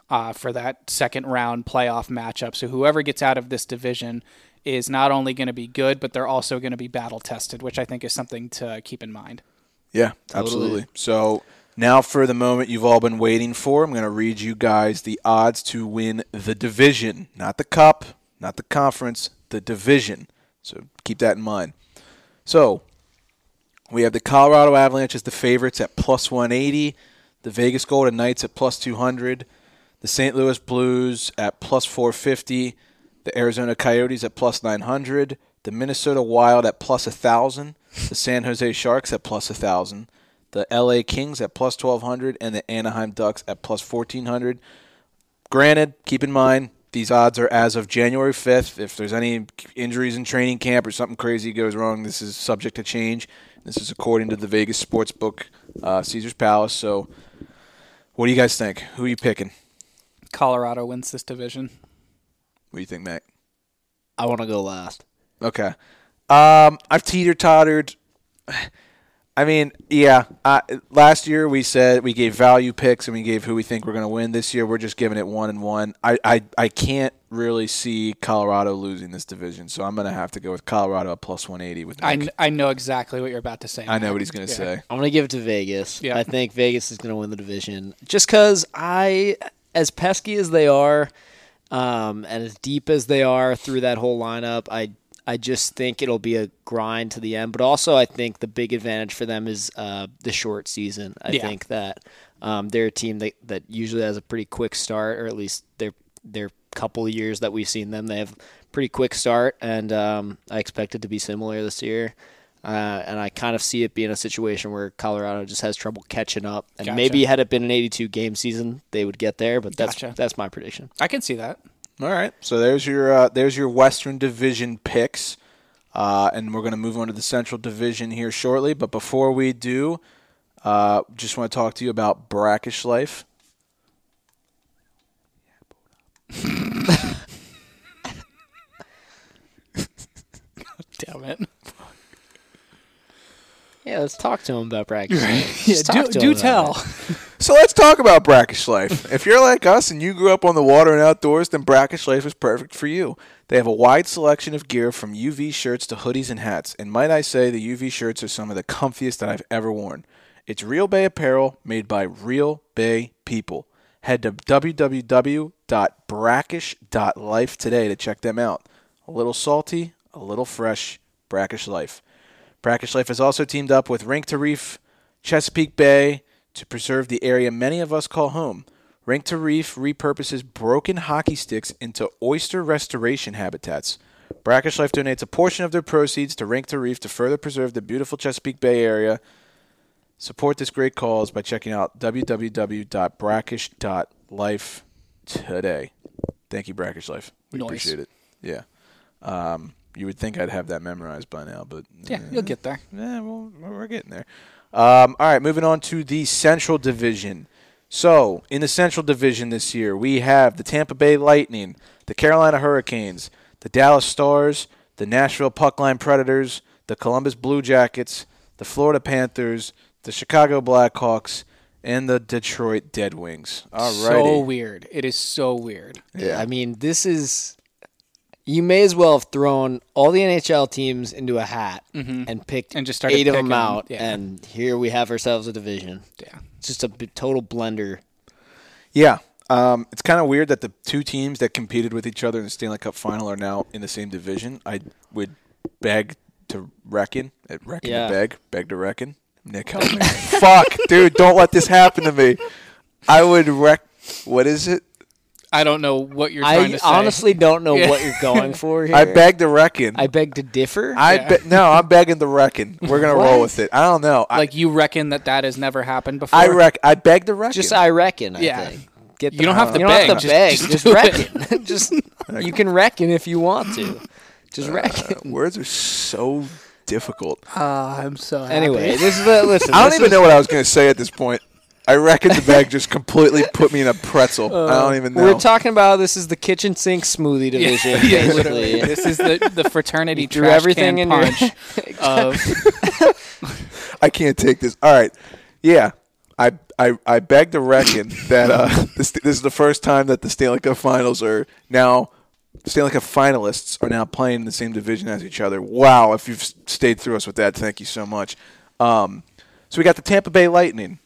S2: uh, for that second round playoff matchup. So whoever gets out of this division is not only going to be good, but they're also going to be battle tested, which I think is something to keep in mind.
S1: Yeah, absolutely. So now for the moment you've all been waiting for, I'm going to read you guys the odds to win the division, not the cup, not the conference, the division. So keep that in mind. So we have the Colorado Avalanche as the favorites at plus 180, the Vegas Golden Knights at plus 200, the St. Louis Blues at plus 450, the Arizona Coyotes at plus 900, the Minnesota Wild at plus 1,000, the San Jose Sharks at plus 1,000, the LA Kings at plus 1,200, and the Anaheim Ducks at plus 1,400. Granted, keep in mind, these odds are as of January 5th. If there's any injuries in training camp or something crazy goes wrong, this is subject to change. This is according to the Vegas Sportsbook, uh, Caesar's Palace. So, what do you guys think? Who are you picking?
S2: Colorado wins this division.
S1: What do you think, Mac?
S3: I want to go last.
S1: Okay. Um, I've teeter tottered. I mean, yeah. Uh, last year we said we gave value picks and we gave who we think we're going to win. This year we're just giving it one and one. I, I, I can't really see Colorado losing this division, so I'm going to have to go with Colorado at plus 180 with
S2: I,
S1: Nick.
S2: kn- I know exactly what you're about to say.
S1: I know
S2: Matt.
S1: what he's going to
S2: Yeah.
S1: say.
S3: I'm gonna give it to Vegas.
S2: Yeah.
S3: I think Vegas is gonna win the division just because I, as pesky as they are, Um, and as deep as they are through that whole lineup, I I just think it'll be a grind to the end. But also, I think the big advantage for them is uh, the short season. I
S2: Yeah.
S3: think that um, they're a team that, that usually has a pretty quick start, or at least their their couple of years that we've seen them, they have pretty quick start, and um, I expect it to be similar this year. Uh, and I kind of see it being a situation where Colorado just has trouble catching up, and
S2: Gotcha.
S3: maybe had it been an 82 game season, they would get there. But that's
S2: Gotcha.
S3: that's my prediction.
S2: I can see that.
S1: All right. So there's your uh, there's your Western Division picks, uh, and we're going to move on to the Central Division here shortly. But before we do, uh, just want to talk to you about Brackish Life.
S2: God damn it.
S3: Yeah, let's talk to him about practice.
S2: Yeah,
S3: Just talk
S2: do,
S3: to
S2: do
S3: him about
S2: tell.
S3: it. *laughs*
S1: So let's talk about Brackish Life. *laughs* if you're like us and you grew up on the water and outdoors, then Brackish Life is perfect for you. They have a wide selection of gear from UV shirts to hoodies and hats. And might I say, the UV shirts are some of the comfiest that I've ever worn. It's Real Bay apparel made by Real Bay people. Head to www.brackish.life today to check them out. A little salty, a little fresh, Brackish Life. Brackish Life has also teamed up with Rink to Reef, Chesapeake Bay to preserve the area many of us call home. Rink to Reef repurposes broken hockey sticks into oyster restoration habitats. Brackish Life donates a portion of their proceeds to Rink to Reef to further preserve the beautiful Chesapeake Bay area. Support this great cause by checking out www.brackish.life today. Thank you, Brackish Life. We
S2: Nice.
S1: appreciate it. Yeah. Um, you would think I'd have that memorized by now, but
S2: Yeah, you'll get there.
S1: yeah, well, we're getting there. Um, all right, moving on to the Central Division. So, in the Central Division this year, we have the Tampa Bay Lightning, the Carolina Hurricanes, the Dallas Stars, the Nashville Puckline Predators, the Columbus Blue Jackets, the Florida Panthers, the Chicago Blackhawks, and the Detroit Dead Wings. All
S2: So
S1: righty.
S2: weird. It is so weird.
S1: Yeah.
S3: I mean, this is. You may as well have thrown all the NHL teams into a hat and picked
S2: Mm-hmm. And just started
S3: eight of them out,
S2: yeah.
S3: and here we have ourselves a division.
S2: Yeah.
S3: It's just a b- total blender.
S1: Yeah. Um, it's kind of weird that the two teams that competed with each other in the Stanley Cup final are now in the same division. I would beg to reckon, uh, reckon
S3: Yeah.
S1: to beg, beg to reckon. Nick, help me. *laughs* Fuck, dude, don't let this happen to me. I would rec. What is it?
S2: I don't know what you're trying
S3: I
S2: to say.
S3: honestly don't know *laughs*
S2: Yeah.
S3: what you're going for *laughs* here.
S1: I beg to reckon.
S3: I beg to differ.
S1: I
S2: Yeah.
S1: be- no, I'm begging to reckon. We're gonna roll with it. I don't know. I,
S2: like you reckon that that has never happened before.
S1: I rec. I beg to reckon.
S3: just I reckon. I
S2: Yeah.
S3: think. Get
S2: You don't have to
S3: you don't have
S2: beg,
S3: to
S2: just-
S3: beg.
S2: just
S3: Just,
S2: do it.
S3: reckon. *laughs* just you can reckon if you want to. Just reckon.
S1: words are so difficult.
S2: Ah, I'm so happy.
S3: Anyway, this is the listen.
S1: I don't
S3: this
S1: even
S3: is-
S1: know what I was gonna say at this point. I reckon the bag *laughs* just completely put me in a pretzel. I don't even know.
S3: We're talking about this is the kitchen sink smoothie division. *laughs*
S2: yeah,
S3: basically.
S2: literally. This is the the fraternity
S3: You threw
S2: trash
S3: everything
S2: can
S3: in your-
S2: punch *laughs* of
S1: I can't take this. All right, yeah. I I, I beg to reckon that uh, this this is the first time that the Stanley Cup Finals are now Stanley Cup finalists are now playing in the same division as each other. Wow! If you've stayed through us with that, thank you so much. Um, so we got the Tampa Bay Lightning.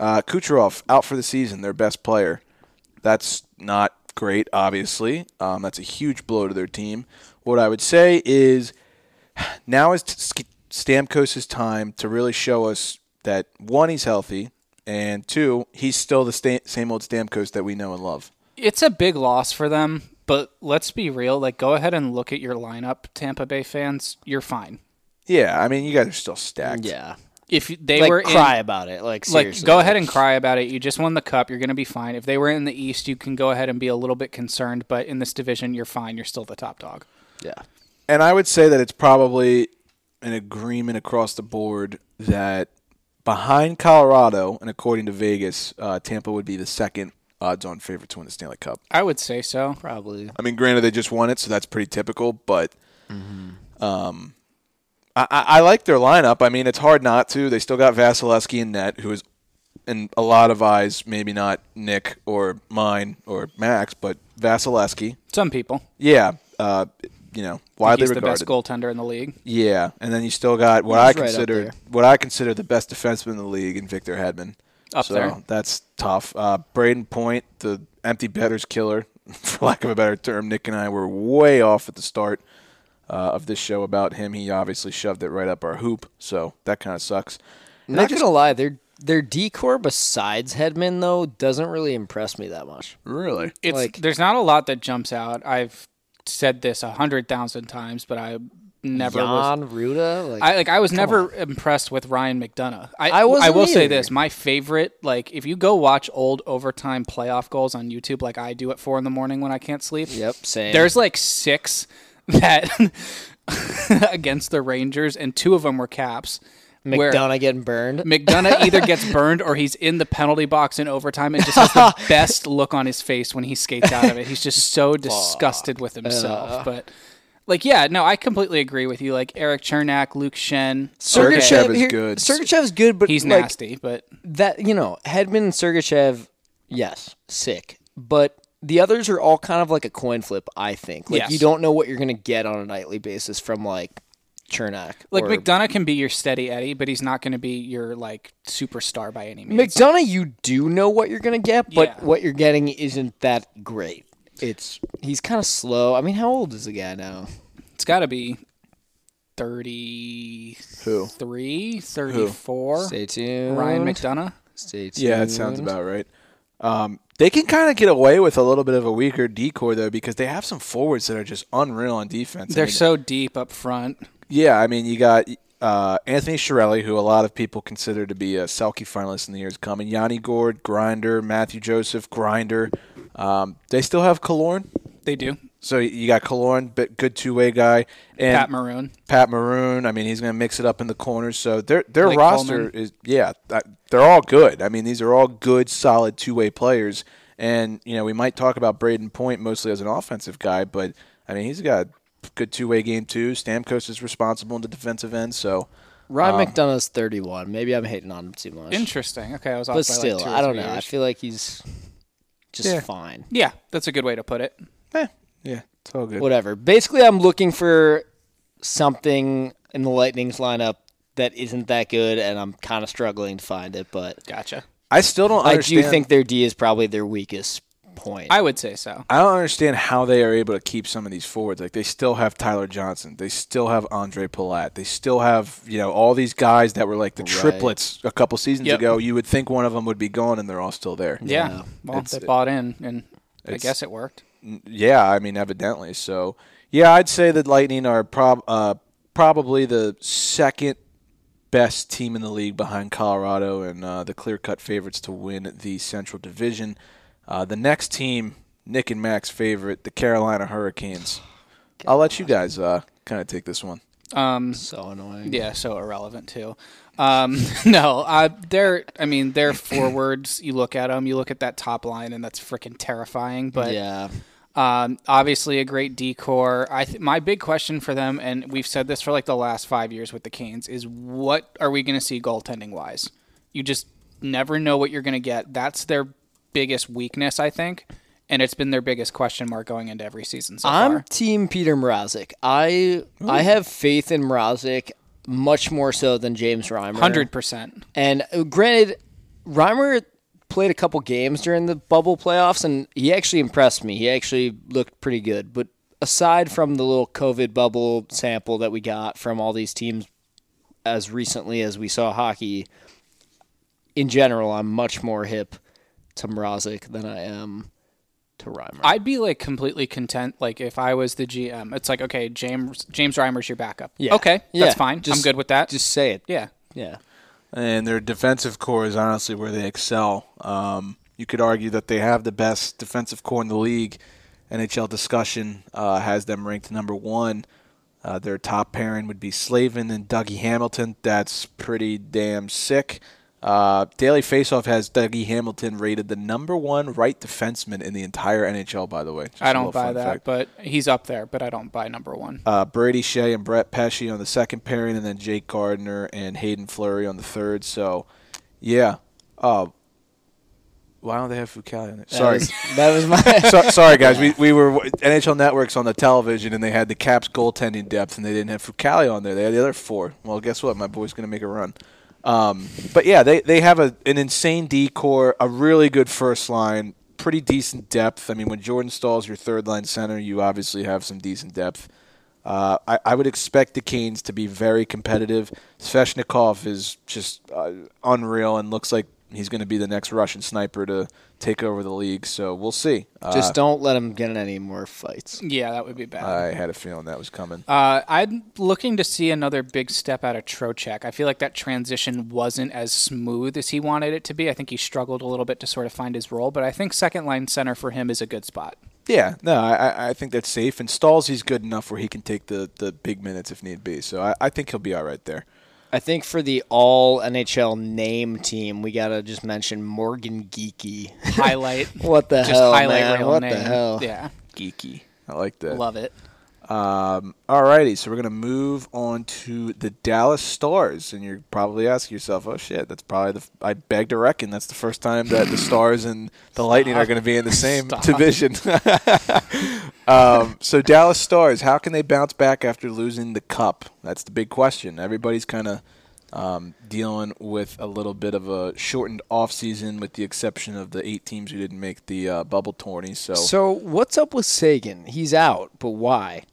S1: Uh, Kucherov out for the season, their best player. That's not great, obviously. Um, that's a huge blow to their team. What I would say is now is Stamkos' time to really show us that one, he's healthy, and two, he's still the sta- same old Stamkos that we know and love.
S2: it's a big loss for them. But let's be real. Like, go ahead and look at your lineup, Tampa Bay fans. You're fine.
S1: Yeah, I mean, you guys are still stacked.
S3: Yeah.
S2: If they
S3: like
S2: were
S3: cry
S2: in,
S3: about it. Like
S2: like,
S3: seriously.
S2: go ahead and cry about it. You just won the cup. You're going to be fine. If they were in the East, you can go ahead and be a little bit concerned. But in this division, you're fine. You're still the top dog.
S3: Yeah.
S1: And I would say that it's probably an agreement across the board that behind Colorado, and according to Vegas, uh, Tampa would be the second odds-on favorite to win the Stanley Cup.
S2: I would say so.
S3: Probably.
S1: I mean, granted, they just won it, so that's pretty typical. But
S3: Mm-hmm.
S1: um, I, I, like their lineup. I mean, it's hard not to. They still got Vasilevskiy in net, who is in a lot of eyes, maybe not Nick or mine or Max, but Vasilevskiy.
S2: Some people.
S1: Yeah, uh, you know, widely
S2: He's the best goaltender in the league.
S1: Yeah, and then you still got what
S3: He's
S1: I consider
S3: there.
S1: what I consider the best defenseman in the league in Victor Hedman.
S2: Up
S1: so
S2: there.
S1: that's tough. Uh, Brayden Point, the empty betters killer. *laughs* for lack of a better term. Nick and I were way off at the start uh, of this show about him. He obviously shoved it right up our hoop, so that kind of sucks. And
S3: Not
S1: just
S3: gonna lie, their their decor besides Hedman though doesn't really impress me that much.
S1: really
S2: It's
S3: Like-
S2: there's not a lot that jumps out. I've said this a hundred thousand times, but I never was.
S3: Jan Rutta, like
S2: I like I was never impressed with Ryan McDonagh. I
S3: I wasn't
S2: I will say this: my favorite, like if you go watch old overtime playoff goals on YouTube, like I do at four in the morning when I can't sleep.
S3: yep, same.
S2: There's like six that *laughs* against the Rangers, and two of them were caps.
S3: McDonagh getting burned.
S2: McDonagh either gets *laughs* burned or he's in the penalty box in overtime and just has the *laughs* best look on his face when he skates out of it. He's just so disgusted with himself. But like, yeah, no, I completely agree with you. Like Erik Cernak, Luke Schenn,
S1: Sergachev
S2: okay,
S1: is
S3: here-
S1: good.
S3: Sergachev's good, but
S2: he's
S3: like,
S2: nasty, but
S3: that you know, Hedman and Sergachev, yes, sick. But the others are all kind of like a coin flip, I think. Like
S2: Yes.
S3: you don't know what you're gonna get on a nightly basis from like Cernak.
S2: like
S3: or-
S2: McDonagh can be your steady Eddie, but he's not going to be your like superstar by any means.
S3: McDonagh, you do know what you're gonna get, but
S2: Yeah.
S3: what you're getting isn't that great. It's he's kind of slow. I mean, how old is the guy now?
S2: it's got to be 33,
S1: Who?
S2: 34.
S3: Stay tuned.
S2: Ryan McDonagh.
S3: Stay tuned.
S1: Yeah, it sounds about right. Um, they can kind of get away with a little bit of a weaker decor though, because they have some forwards that are just unreal on defense.
S2: They're
S1: mean,
S2: so deep up front.
S1: yeah. I mean, you got uh, Anthony Cirelli, who a lot of people consider to be a Selke finalist in the years coming. Yanni Gourde, Grinder, Matthew Joseph, Grinder. Um, they still have Killorn,
S2: They do.
S1: So you got Killorn, but good two way guy, and
S2: Pat Maroon.
S1: Pat Maroon. I mean, he's going to mix it up in the corners. So their their
S2: Blake
S1: roster
S2: Coleman.
S1: is yeah, they're all good. I mean, these are all good, solid two way players. And you know, we might talk about Brayden Point mostly as an offensive guy, but I mean, he's got a good two way game too. Stamkos is responsible in the defensive end, so
S3: Ryan
S1: Um,
S3: McDonagh's 31. Maybe I'm hating on him too much.
S2: Interesting. Okay, I was off
S3: but
S2: by
S3: still,
S2: like two or
S3: I don't
S2: three
S3: know. I feel like he's just
S1: Yeah.
S3: fine.
S2: Yeah, that's a good way to put it.
S1: eh, yeah, it's all good.
S3: Whatever. Basically, I'm looking for something in the Lightning's lineup that isn't that good, and I'm kind of struggling to find it. But
S2: Gotcha.
S1: I still don't
S3: I do think their D is probably their weakest point.
S2: I would say so.
S1: I don't understand how they are able to keep some of these forwards. Like they still have Tyler Johnson, they still have Andre Palat, they still have you know all these guys that were like the
S3: Right.
S1: triplets a couple seasons
S2: Yep.
S1: ago. You would think one of them would be gone, and they're all still there.
S2: Yeah.
S3: Yeah.
S2: Well,
S1: It's-
S2: they bought in, and I guess it worked.
S1: Yeah, I mean, evidently. So, yeah, I'd say that Lightning are prob- uh, probably the second best team in the league behind Colorado and uh, the clear cut favorites to win the Central Division. Uh, the next team, Nick and Mac's favorite, the Carolina Hurricanes. I'll let you guys uh, kind of take this one.
S2: Um,
S3: so annoying.
S2: yeah, so irrelevant too. Um, *laughs* no, uh, they're. I mean, they're forwards. You look at them. You look at that top line, and that's freaking terrifying. But
S3: yeah.
S2: Um, obviously, a great decor. I th- my big question for them, and we've said this for like the last five years with the Canes, is what are we going to see goaltending wise? You just never know what you're going to get. That's their biggest weakness, I think, and it's been their biggest question mark going into every season so
S3: I'm
S2: far.
S3: Team Petr Mrazek. I I have faith in Mrazek much more so than James Reimer.
S2: Hundred percent.
S3: And uh, granted, Reimer played a couple games during the bubble playoffs, and he actually impressed me. He actually looked pretty good. But aside from the little COVID bubble sample that we got from all these teams as recently as we saw hockey, in general, I'm much more hip to Mrazek than I am to Reimer.
S2: I'd be like completely content. Like if I was the GM, it's like okay, James James Reimer's your backup.
S3: Yeah.
S2: Okay,
S3: Yeah.
S2: that's fine. I'm good with that.
S3: Just say it.
S2: yeah.
S3: Yeah.
S1: And their defensive core is honestly where they excel. Um, you could argue that they have the best defensive core in the league. NHL discussion uh, has them ranked number one. Uh, their top pairing would be Slavin and Dougie Hamilton. That's pretty damn sick. Uh, Daily Faceoff has Dougie Hamilton rated the number one right defenseman in the entire NHL. By the way, Just
S2: I don't buy that,
S1: fact.
S2: but he's up there. But I don't buy number one.
S1: Uh, Brady Skjei and Brett Pesce on the second pairing, and then Jake Gardiner and Haydn Fleury on the third. So, yeah. Uh, why don't they have Fucale on there?
S3: That
S1: Sorry.
S3: was- *laughs* that was my. *laughs*
S1: so, sorry, guys. We, we were NHL Networks on the television, and they had the Caps goaltending depth, and they didn't have Fucale on there. They had the other four. Well, guess what? My boy's going to make a run. Um, but yeah, they, they have a, an insane decor, a really good first line, pretty decent depth. I mean, when Jordan Staal's your third line center, you obviously have some decent depth. Uh, I, I would expect the Canes to be very competitive. Svechnikov is just uh, unreal and looks like he's going to be the next Russian sniper to take over the league. So we'll see.
S3: Just
S1: Uh,
S3: don't let him get in any more fights.
S2: Yeah, that would be bad.
S1: I had a feeling that was coming.
S2: Uh, I'm looking to see another big step out of Trocheck. I feel like that transition wasn't as smooth as he wanted it to be. I think he struggled a little bit to sort of find his role, but I think second line center for him is a good spot.
S1: Yeah, no, I, I- I think that's safe. And Staal's, he's good enough where he can take the, the big minutes if need be. So I, I think he'll be all right there.
S3: I think for the all NHL name team, we gotta just mention Morgan Geekie.
S2: Highlight. *laughs*
S3: what the
S2: just
S3: hell,
S2: highlight
S3: man?
S2: real
S3: What
S2: name.
S3: the hell?
S2: Yeah,
S1: Geekie. I like that.
S2: love it.
S1: Um, alrighty, so we're gonna move on to the Dallas Stars, and you're probably asking yourself, "Oh shit, that's probably the." I beg to reckon that's the first time that the Stars and the Lightning are going to be in the same
S2: Stop.
S1: division. *laughs* um, so Dallas Stars, how can they bounce back after losing the Cup? That's the big question. Everybody's kind of um, dealing with a little bit of a shortened off season, with the exception of the eight teams who didn't make the uh, bubble tourney. So,
S3: So what's up with Seguin? He's out, but why?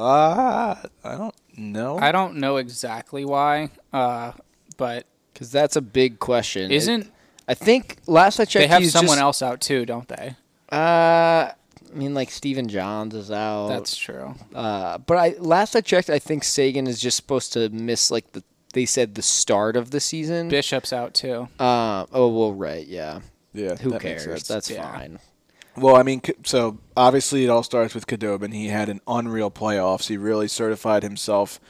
S1: Uh, I don't know.
S2: I don't know exactly why, uh, but
S3: Because that's a big question.
S2: isn't
S3: It- I think last I checked,
S2: they have someone
S3: just-
S2: else out too, don't they?
S3: Uh, I mean, like Stephen Johns is out.
S2: That's true.
S3: Uh, but I last I checked, I think Seguin is just supposed to miss like the they said the start of the season.
S2: Bishop's out too.
S3: Uh, oh well, right, yeah.
S1: yeah,
S3: Who cares? That's
S2: Yeah.
S3: fine.
S1: Well, I mean, so obviously it all starts with Khudobin. He had an unreal playoffs. He really certified himself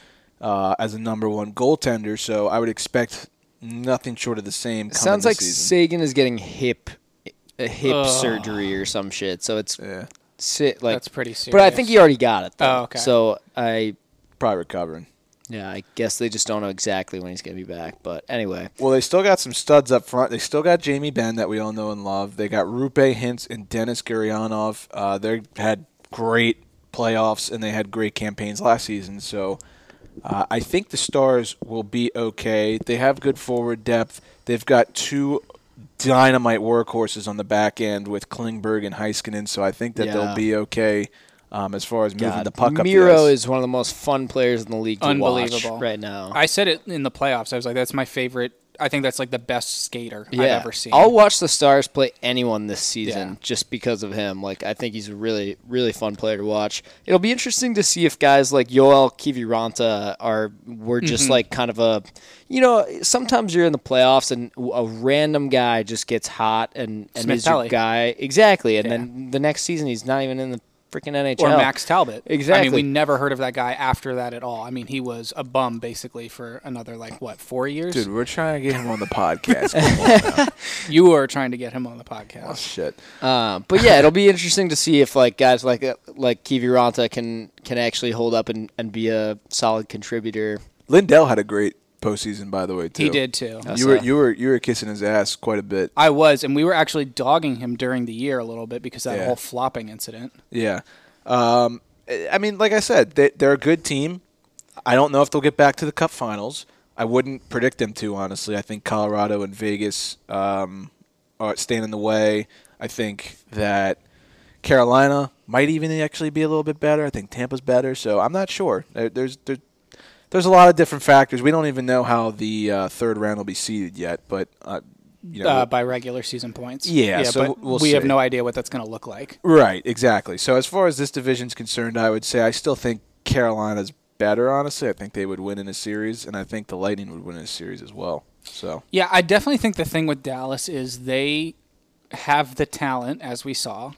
S1: uh, as a number one goaltender. So I would expect nothing short of the same. Coming
S3: sounds
S1: this
S3: like
S1: season.
S3: Seguin is getting hip a hip
S2: Ugh.
S3: surgery or some shit. So it's
S1: yeah,
S3: sit like.
S2: That's pretty serious.
S3: but I think he already got it. Though.
S2: Oh, okay.
S3: So I
S1: probably recovering.
S3: Yeah, I guess they just don't know exactly when he's gonna be back. But anyway,
S1: Well, they still got some studs up front. They still got Jamie Benn that we all know and love. They got Roope Hintz and Denis Gurianov. Uh, they had great playoffs and they had great campaigns last season. So uh, I think the Stars will be okay. They have good forward depth. They've got two dynamite workhorses on the back end with Klingberg and Heiskanen. So I think that
S3: Yeah.
S1: they'll be okay um, as far as moving
S3: God,
S1: the puck up.
S3: Miro is one of the most fun players in the league to
S2: Unbelievable.
S3: watch right now.
S2: I said it in the playoffs. I was like, that's my favorite. I think that's like the best skater I've ever seen.
S3: I'll watch the Stars play anyone this season
S2: Yeah.
S3: just because of him. Like I think he's a really, really fun player to watch. It'll be interesting to see if guys like Joel Kiviranta are were just
S2: Mm-hmm.
S3: like kind of a, you know, sometimes you're in the playoffs and a random guy just gets hot and and
S2: Smith
S3: is your guy exactly, and
S2: Yeah.
S3: then the next season he's not even in the freaking NHL.
S2: or Max Talbot.
S3: Exactly.
S2: I mean, we never heard of that guy after that at all. I mean, he was a bum basically for another like what four years.
S1: Dude, we're trying to get him on the podcast. On. *laughs*
S2: You are trying to get him on the podcast.
S1: Oh, shit.
S3: Uh, but yeah, it'll be interesting to see if like guys like uh, like Kiviranta can can actually hold up and, and be a solid contributor.
S1: Lindell had a great postseason, by the way, too.
S2: He did too.
S3: That's
S1: You were you were you were kissing his ass quite a bit.
S2: I was, and we were actually dogging him during the year a little bit because of that
S1: Yeah.
S2: whole flopping incident.
S1: Yeah. Um, I mean, like I said, they, they're a good team. I don't know if they'll get back to the Cup Finals. I wouldn't predict them to, honestly. I think Colorado and Vegas um, are staying in the way. I think that Carolina might even actually be a little bit better. I think Tampa's better, so I'm not sure. There, there's there, there's a lot of different factors. We don't even know how the uh, third round will be seeded yet, but uh, you know,
S2: uh, by regular season points.
S1: Yeah, so
S2: but
S1: we'll
S2: we have no idea what that's going to look like.
S1: Right, exactly. So as far as this division's concerned, I would say I still think Carolina's better. Honestly, I think they would win in a series, and I think the Lightning would win in a series as well. So
S2: Yeah, I definitely think the thing with Dallas is they have the talent, as we saw,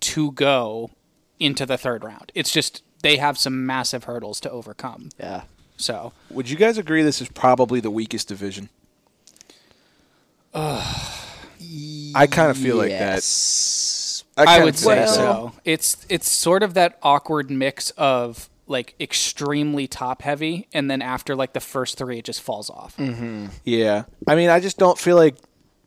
S2: to go into the third round. It's just they have some massive hurdles to overcome.
S3: Yeah.
S2: So
S1: would you guys agree this is probably the weakest division? *sighs* I kind of feel like that.
S3: Yes.
S2: I, would say
S1: think
S2: so. It's it's sort of that awkward mix of like extremely top heavy, and then after like the first three, it just falls off. Mm-hmm.
S1: Yeah, I mean, I just don't feel like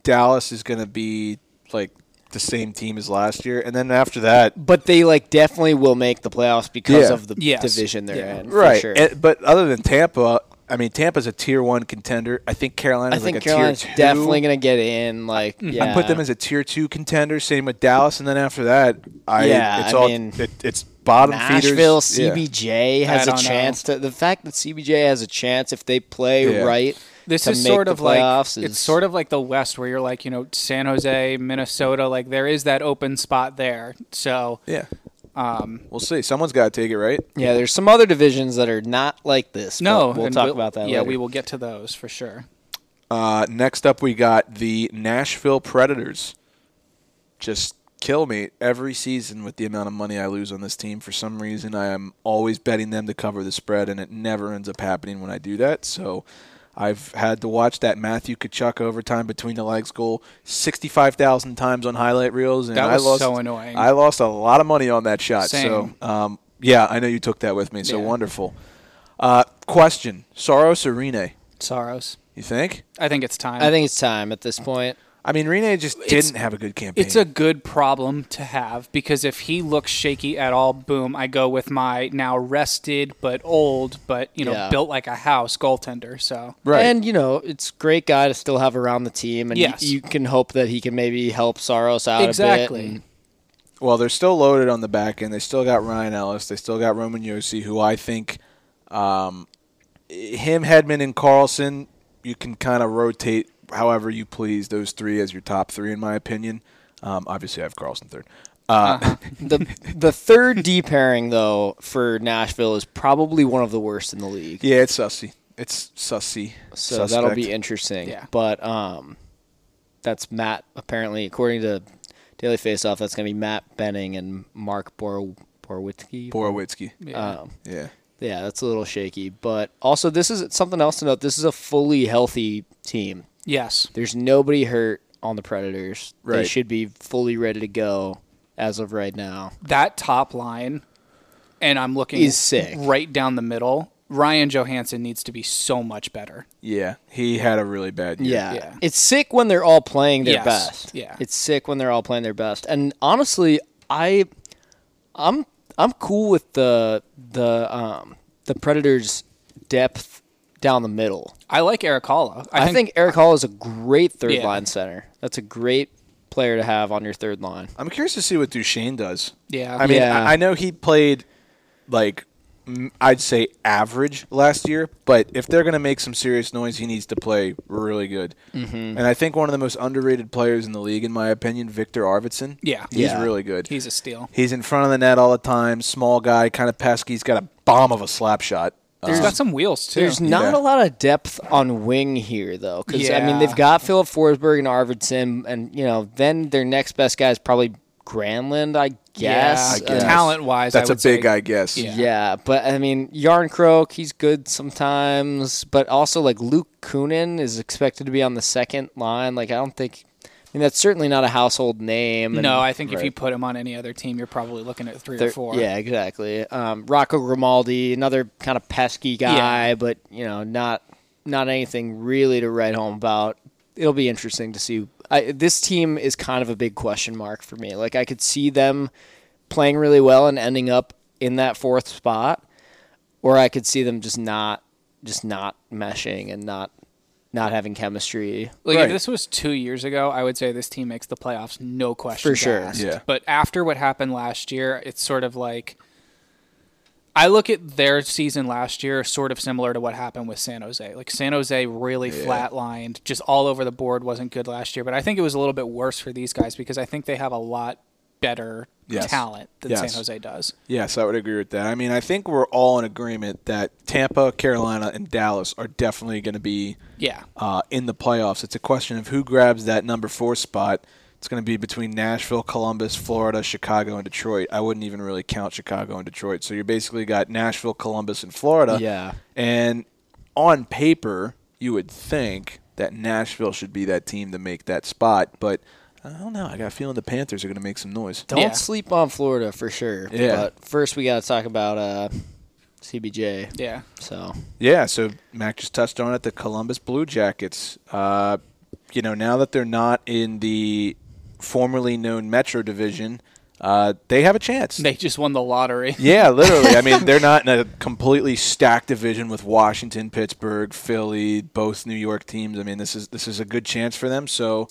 S1: Dallas is going to be like the same team as last year, and then after that,
S3: But they like definitely will make the playoffs because
S1: Yeah.
S3: of the
S2: Yes.
S3: division they're
S2: Yeah.
S3: in. for
S1: right?
S3: sure.
S1: and- but other than Tampa, I mean, Tampa's a tier one contender. I think
S3: I
S1: Carolina's
S3: think
S1: like a
S3: Carolina's
S1: tier two.
S3: definitely going to get in. Like, yeah.
S1: I put them as a tier two contender. Same with Dallas, and then after that, I
S3: Yeah,
S1: it's
S3: I
S1: all
S3: mean,
S1: it, it's bottom
S3: Nashville,
S1: feeders. Yeah.
S3: CBJ has a
S2: don't know.
S3: chance to. The fact that CBJ has a chance if they play
S1: Yeah.
S3: right.
S2: This
S3: to
S2: is
S3: make
S2: sort
S3: the
S2: of like
S3: playoffs
S2: it's sort of like the West, where you're like, you know, San Jose, Minnesota, like there is that open spot there. So,
S1: Yeah,
S2: um,
S1: we'll see. Someone's got to take it, right?
S3: Yeah, there's some other divisions that are not like this.
S2: no,
S3: but we'll
S2: and
S3: talk about that.
S2: Yeah,
S3: later.
S2: we will get to those for sure.
S1: Uh, next up, we got the Nashville Predators. Just kill me every season with the amount of money I lose on this team. For some reason, I am always betting them to cover the spread, and it never ends up happening when I do that. So I've had to watch that Matthew Tkachuk overtime between the legs goal 65,000 times on highlight reels. And
S2: That
S1: I lost,
S2: so annoying.
S1: I lost a lot of money on that shot.
S2: Same.
S1: So, um, yeah, I know you took that with me. So
S2: Yeah.
S1: wonderful. Uh, question Saros or Rinne?
S2: Saros.
S1: You think?
S2: I think it's time.
S3: I think it's time at this point.
S1: I mean, Rinne just
S2: It's-
S1: didn't have a good campaign.
S2: It's a good problem to have because if he looks shaky at all, boom, I go with my now rested but old, but you know,
S3: Yeah.
S2: built like a house goaltender. So
S1: right.
S3: And you know, it's great guy to still have around the team, and
S2: Yes.
S3: you, you can hope that he can maybe help Saros out
S2: Exactly.
S3: a bit. and-
S1: well, they're still loaded on the back end. They still got Ryan Ellis. They still got Roman Josi, who I think um, him, Hedman, and Carlson, you can kind of rotate however you please. Those three as your top three, in my opinion. Um, obviously, I have Carlson third. Uh, *laughs*
S3: the the third D pairing though for Nashville is probably one of the worst in the league.
S1: yeah, it's sussy. It's sussy.
S3: So that'll be interesting.
S2: Yeah.
S3: But um, that's Matt. Apparently, according to Daily Faceoff, that's going to be Matt Benning and Mark Bor- Borowiecki.
S1: Borowiecki.
S2: yeah.
S3: Um,
S1: Yeah.
S3: yeah, that's a little shaky. But also, this is something else to note. This is a fully healthy team.
S2: Yes.
S3: There's nobody hurt on the Predators. They should be fully ready to go as of right now.
S2: That top line and I'm looking
S3: He's sick.
S2: right down the middle. Ryan Johansen needs to be so much better.
S1: Yeah. He had a really bad year.
S3: Yeah.
S2: Yeah.
S3: It's sick when they're all playing their
S2: Yes.
S3: best.
S2: Yeah.
S3: It's sick when they're all playing their best. And honestly, I I'm I'm cool with the the um the Predators depth down the middle.
S2: I like Erik Haula.
S3: I, think, Eric Hall is a great third
S2: Yeah.
S3: line center. That's a great player to have on your third line.
S1: I'm curious to see what Duchene does.
S2: Yeah.
S1: I mean,
S3: Yeah.
S1: I I know he played like I'd say average last year, but if they're going to make some serious noise, he needs to play really good. Mm-hmm. And I think one of the most underrated players in the league, in my opinion, Viktor Arvidsson.
S2: Yeah.
S1: he's
S3: Yeah.
S1: really good.
S2: he's a steal.
S1: He's in front of the net all the time. Small guy, kind of pesky. He's got a bomb of a slap shot.
S2: He's
S1: Um,
S2: got some wheels too.
S3: There's not
S1: Yeah.
S3: a lot of depth on wing here, though, because I mean
S2: Yeah.
S3: they've got Filip Forsberg and Arvidsson, and you know then their next best guy is probably Granlund, I guess.
S1: I
S3: Uh,
S2: talent wise,
S1: That's a big, I guess.
S2: Yeah.
S3: yeah. but I mean Järnkrok, he's good sometimes, but also like Luke Kunin is expected to be on the second line. Like I don't think, That's certainly not a household name. and-
S2: No, I think if you put him on any other team, you're probably looking at 3
S3: They're-
S2: or four.
S3: Yeah, exactly. Um, Rocco Grimaldi, another kind of pesky guy,
S2: Yeah.
S3: but you know, not not anything really to write home about. It'll be interesting to see. I, this team is kind of a big question mark for me. Like I could see them playing really well and ending up in that fourth spot, or I could see them just not just not meshing and not not having chemistry.
S2: Like
S1: Right.
S2: if this was two years ago, I would say this team makes the playoffs, no question.
S3: For sure.
S2: asked.
S1: Yeah.
S2: But after what happened last year, it's sort of like I look at their season last year sort of similar to what happened with San Jose. Like San Jose really flatlined, just all over the board, wasn't good last year. But I think it was a little bit worse for these guys because I think they have a lot better
S1: Yes.
S2: talent than
S1: Yes.
S2: San Jose does.
S1: Yes, I would agree with that. I mean, I think we're all in agreement that Tampa, Carolina, and Dallas are definitely going to be
S2: Yeah.
S1: uh, in the playoffs. It's a question of who grabs that number four spot. It's going to be between Nashville, Columbus, Florida, Chicago, and Detroit. I wouldn't even really count Chicago and Detroit. So you're basically got Nashville, Columbus, and Florida.
S3: Yeah.
S1: And on paper, you would think that Nashville should be that team to make that spot, but I don't know. I got a feeling the Panthers are going to make some noise.
S3: Don't
S2: Yeah.
S3: sleep on Florida for sure.
S1: Yeah.
S3: But first, we got to talk about uh, CBJ.
S2: Yeah.
S3: So
S1: Yeah, so Mac just touched on it. The Columbus Blue Jackets. Uh, you know, now that they're not in the formerly known Metro Division, uh, they have a chance.
S2: They just won the lottery. *laughs*
S1: Yeah, literally. I mean, *laughs* they're not in a completely stacked division with Washington, Pittsburgh, Philly, both New York teams. I mean, this is this is a good chance for them. So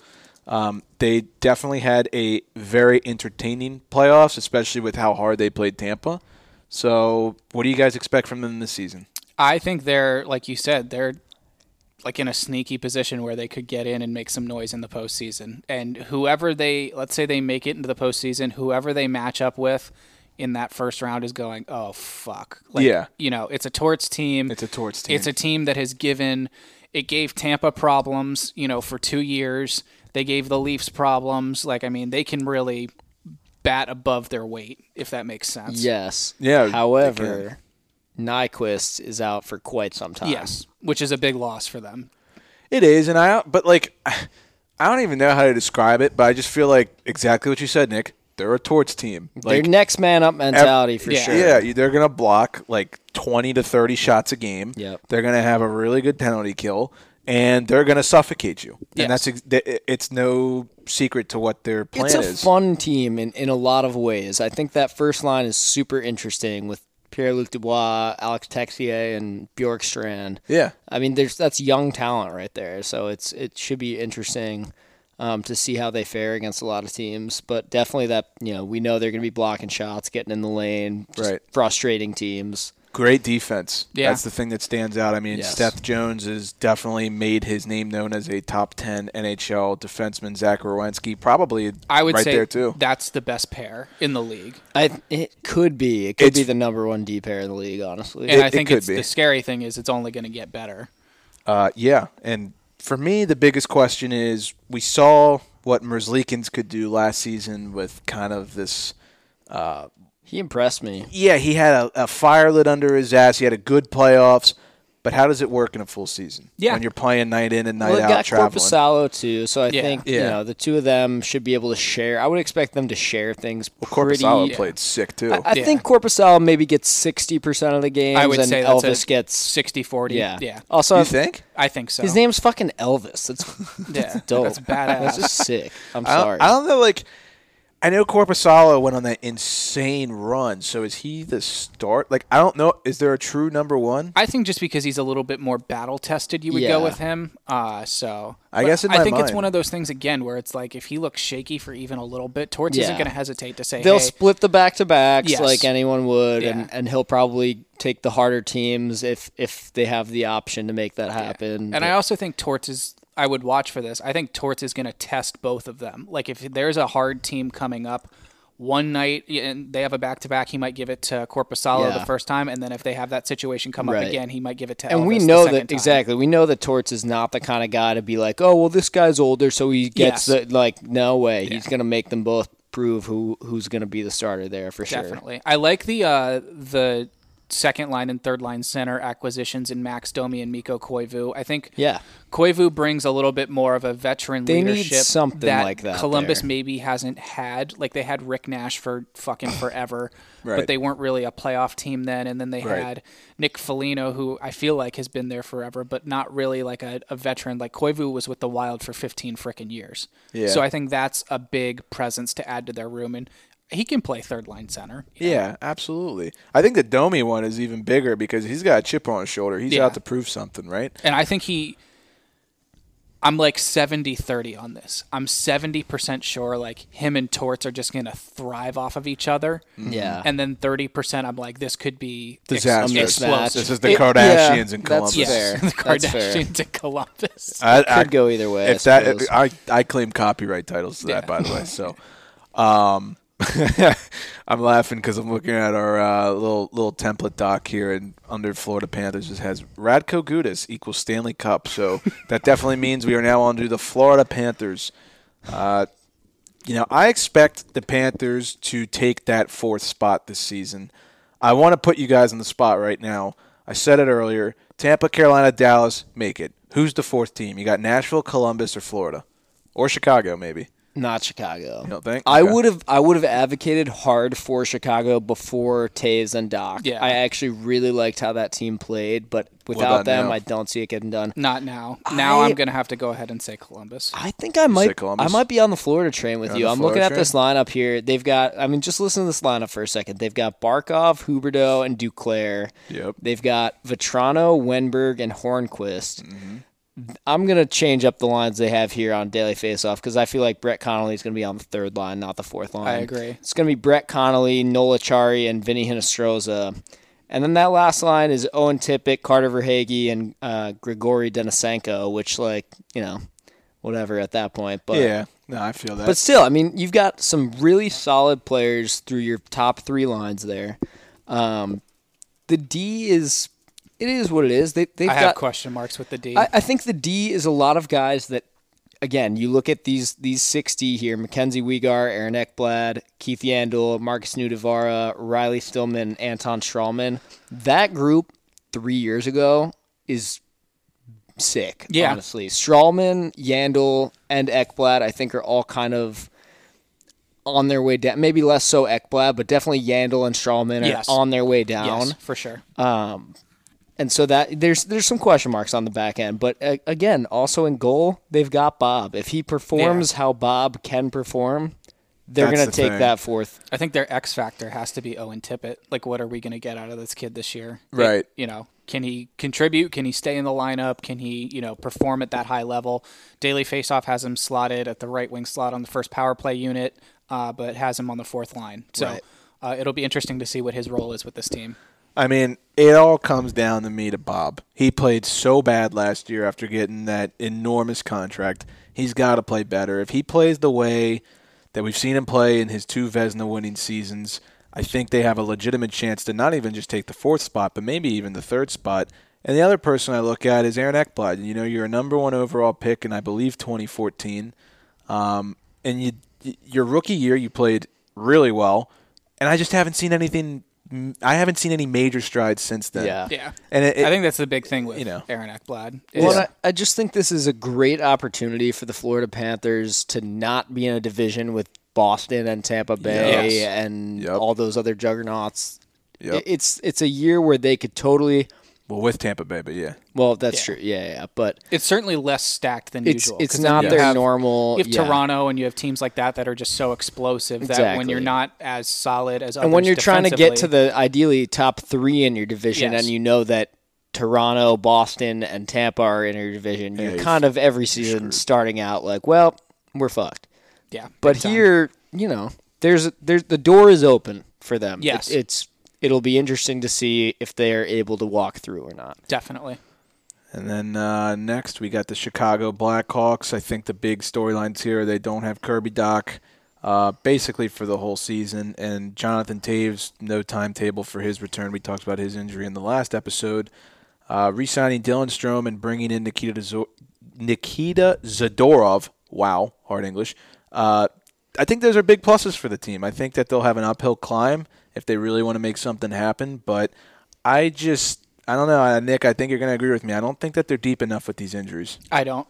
S1: um, they definitely had a very entertaining playoffs, especially with how hard they played Tampa. So, what do you guys expect from them this season?
S2: I think they're like you said, they're like in a sneaky position where they could get in and make some noise in the postseason. And whoever they let's say they make it into the postseason, whoever they match up with in that first round is going, oh fuck, like,
S1: Yeah.
S2: you know, it's a Torts team.
S1: It's a Torts team.
S2: It's a team that has given it gave Tampa problems, you know, for two years. They gave the Leafs problems. Like I mean, they can really bat above their weight if that makes sense.
S3: Yes.
S1: Yeah,
S3: However, Nyquist is out for quite some time.
S2: Yes, which is a big loss for them.
S1: It is, and I but like *sighs* I don't even know how to describe it, but I just feel like exactly what you said, Nick. They're a torch team.
S3: Their
S1: Like
S3: next man up mentality for
S2: yeah.
S3: sure.
S1: yeah, they're gonna block like twenty to thirty shots a game.
S3: Yep.
S1: They're gonna have a really good penalty kill, and they're gonna suffocate you.
S2: Yes.
S1: And that's ex- it's no secret to what their plan is.
S3: It's a
S1: is.
S3: fun team in, in a lot of ways. I think that first line is super interesting with Pierre Luc Dubois, Alex Texier, and Bjorkstrand.
S1: yeah,
S3: I mean, there's that's young talent right there. So it's it should be interesting um, to see how they fare against a lot of teams. But definitely that you know we know they're going to be blocking shots, getting in the lane, just
S1: Right.
S3: frustrating teams.
S1: Great defense.
S2: Yeah.
S1: That's the thing that stands out. I mean,
S3: Yes.
S1: Seth Jones has definitely made his name known as a top ten NHL defenseman. Zach Werenski probably
S2: I would
S1: right
S2: say
S1: there too.
S2: that's the best pair in the league.
S3: I it could be it could be the number one D pair in the league, honestly.
S2: And
S1: It-
S2: I
S1: it
S2: think
S1: could
S2: it's,
S1: be.
S2: the scary thing is it's only going to get better.
S1: Uh, yeah, and for me, the biggest question is we saw what Merzlikins could do last season with kind of this.
S3: He impressed me.
S1: Yeah, he had a, a fire lit under his ass. He had a good playoffs, but how does it work in a full season?
S2: Yeah.
S1: when you're playing night in and night
S3: Well, it
S1: out
S3: got
S1: traveling.
S3: Korpisalo too, so I
S2: Yeah.
S3: think you know the two of them should be able to share. I would expect them to share things. pretty.
S1: Korpisalo played sick too.
S3: I, I
S2: Yeah.
S3: think Korpisalo maybe gets sixty percent of the games,
S2: I would
S3: and
S2: say that's
S3: Elvis
S2: a
S3: gets
S2: 60 40.
S3: yeah.
S2: Yeah.
S3: Also,
S1: you think?
S2: I think so.
S3: his name's fucking Elvis. That's *laughs*
S2: yeah.
S3: dope.
S2: That's badass.
S3: That's just sick. I'm
S1: I don't,
S3: sorry.
S1: I don't know. Like, I know Korpisalo went on that insane run. So is he the start? Like, I don't know. Is there a true number one?
S2: I think just because he's a little bit more battle tested, you would
S3: Yeah.
S2: go with him. Uh, so
S1: I guess in
S2: I
S1: my
S2: think it's one of those things again where it's like if he looks shaky for even a little bit, Torts isn't going to hesitate to say,
S3: They'll
S2: "Hey,
S3: split the back to backs
S2: Yes.
S3: like anyone would,
S2: Yeah.
S3: and, and he'll probably take the harder teams if if they have the option to make that happen.
S2: And I also think Torts is. I would watch for this. I think Torts is going to test both of them. Like if there's a hard team coming up, one night and they have a back to back, he might give it to Korpisalo
S3: Yeah.
S2: the first time, and then if they have that situation come
S3: Right.
S2: up again, he might give it to.
S3: and we
S2: Elvis the
S3: know that
S2: time.
S3: exactly. We know that Torts is not the kind of guy to be like, oh well, this guy's older, so he gets
S2: Yes.
S3: the like. No way, he's gonna make them both prove who who's gonna be the starter there for sure.
S2: Definitely. I like the uh, the second line and third line center acquisitions in Max Domi and Mikko Koivu. I think
S3: Yeah,
S2: Koivu brings a little bit more of a veteran
S3: They need
S2: leadership
S3: something
S2: that
S3: like that
S2: Columbus
S3: there.
S2: maybe hasn't had. Like they had Rick Nash for fucking *clears throat* forever,
S1: Right.
S2: but they weren't really a playoff team then. And then they
S1: Right.
S2: had Nick Foligno, who I feel like has been there forever, but not really like a, a veteran. Like Koivu was with the Wild for 15 frickin' years.
S1: Yeah.
S2: So I think that's a big presence to add to their room, and he can play third line center.
S1: Yeah, absolutely. I think the Domi one is even bigger because he's got a chip on his shoulder. He's
S2: Yeah.
S1: out to prove something, right?
S2: And I think he I'm like 70-30 on this. I'm 70% sure like him and Torts are just going to thrive off of each other.
S3: yeah.
S2: And then 30% I'm like this could be ex-
S1: Disastrous.
S2: explosive.
S1: This is the
S3: It-
S1: Kardashians
S3: yeah,
S1: in
S3: that's
S1: Columbus.
S2: Yes,
S3: fair. *laughs*
S2: the
S3: That's fair.
S2: Kardashians in Columbus.
S1: I, I-
S3: Could go either way. I
S1: If that,
S3: suppose.
S1: I, I claim copyright titles to that,
S2: Yeah.
S1: by the way. So, *laughs* um, *laughs* I'm laughing because I'm looking at our uh, little little template doc here, and under Florida Panthers it has Radko Gudas equals Stanley Cup. So *laughs* that definitely means we are now under the Florida Panthers. Uh, you know, I expect the Panthers to take that fourth spot this season. I want to put you guys on the spot right now. I said it earlier. Tampa, Carolina, Dallas, make it. Who's the fourth team? You got Nashville, Columbus, or Florida? Or Chicago, maybe.
S3: Not Chicago.
S1: You don't think?
S3: I
S1: Okay.
S3: would have I would have advocated hard for Chicago before Toews and Dach.
S2: Yeah.
S3: I actually really liked how that team played, but
S1: about
S3: without them,
S1: now?
S3: I don't see it getting done.
S2: Not now. Now
S3: I-
S2: I'm going to have to go ahead and say Columbus.
S3: I think I might
S1: Columbus?
S3: I might be on the Florida train with
S1: on
S3: you.
S1: the
S3: I'm looking
S1: Florida
S3: at this lineup here. They've got I mean just listen to this lineup for a second. They've got Barkov, Huberdeau, and Duclair.
S1: Yep.
S3: They've got Vatrano, Wennberg, and Hornqvist.
S1: Mm-hmm.
S3: I'm gonna change up the lines they have here on daily faceoff because I feel like Brett Connolly is gonna be on the third line, not the fourth line.
S2: I agree.
S3: It's gonna be Brett Connolly, Noel Acciari, and Vinny Hinostroza. And then that last line is Owen Tippett, Carter Verhaeghe, and uh, Grigory Denisenko, which like you know, whatever at that point. But
S1: yeah. No, I feel that.
S3: but still, I mean, you've got some really solid players through your top three lines there. Um, the D is it is what it is. They they've
S2: I
S3: got
S2: have question marks with the D.
S3: I, I think the D is a lot of guys that, again, you look at these these sixty here: Mackenzie Weegar, Aaron Ekblad, Keith Yandle, Markus Nutivaara, Riley Stillman, Anton Stralman. That group three years ago is sick.
S2: Yeah.
S3: honestly, Stralman, Yandle, and Ekblad, I think, are all kind of. On their way down, maybe less so Ekblad, but definitely Yandle and Stralman are
S2: Yes.
S3: on their way down
S2: yes, for sure.
S3: Um, and so that there's there's some question marks on the back end. But uh, again, also in goal, they've got Bob. If he performs how Bob can perform, they're going to
S1: the
S3: take
S1: thing.
S3: that fourth.
S2: I think their X factor has to be Owen Tippett. Like, what are we going to get out of this kid this year?
S1: Right.
S2: It- you know, can he contribute? Can he stay in the lineup? Can he, you know, perform at that high level? Daily Faceoff has him slotted at the right wing slot on the first power play unit, uh, but has him on the fourth line. So
S3: Right.
S2: uh, it'll be interesting to see what his role is with this team.
S1: I mean, it all comes down to me to Bob. He played so bad last year after getting that enormous contract. He's got to play better. If he plays the way that we've seen him play in his two Vezina winning seasons, I think they have a legitimate chance to not even just take the fourth spot, but maybe even the third spot. And the other person I look at is Aaron Ekblad. You know, you're a number one overall pick in I believe 2014, um, and you your rookie year you played really well, and I just haven't seen anything. I haven't seen any major strides since then.
S3: Yeah.
S2: Yeah.
S1: and it,
S2: I think that's the big thing with
S1: you know.
S2: Aaron Ekblad.
S3: Well,
S2: is-
S3: and I, I just think this is a great opportunity for the Florida Panthers to not be in a division with Boston and Tampa Bay
S2: Yes.
S3: and
S1: Yep.
S3: all those other juggernauts.
S1: Yep.
S3: It- It's it's a year where they could totally.
S1: Well with Tampa Bay, but yeah,
S3: Well, that's
S2: Yeah.
S3: true. Yeah, yeah, but
S2: it's certainly less stacked than
S3: it's
S2: usual.
S3: it's
S2: 'cause then
S3: not their
S2: have-
S3: normal.
S2: You have
S3: yeah.
S2: Toronto and you have teams like that that are just so explosive that when you're not as solid as
S3: and when you're trying to get to the ideally top three in your division,
S2: Yes.
S3: and you know that Toronto, Boston, and Tampa are in your division, you're
S1: you're
S3: kind of every season starting out like, well, we're fucked.
S2: yeah,
S3: But
S2: big time.
S3: here, you know, there's there's the door is open for them.
S2: Yes.
S3: It- it's it'll be interesting to see if they're able to walk through or not.
S2: definitely.
S1: And then uh, next we got the Chicago Blackhawks. I think the big storylines here they don't have Kirby Dach uh, basically for the whole season, and Jonathan Toews no timetable for his return. We talked about his injury in the last episode. Uh, re-signing Dylan Strome and bringing in Nikita Zo- Nikita Zadorov. Wow, hard English. Uh, I think those are big pluses for the team. I think that they'll have an uphill climb if they really want to make something happen. But I just, I don't know, uh, Nick. I think you're going to agree with me. I don't think that they're deep enough with these injuries.
S2: I don't.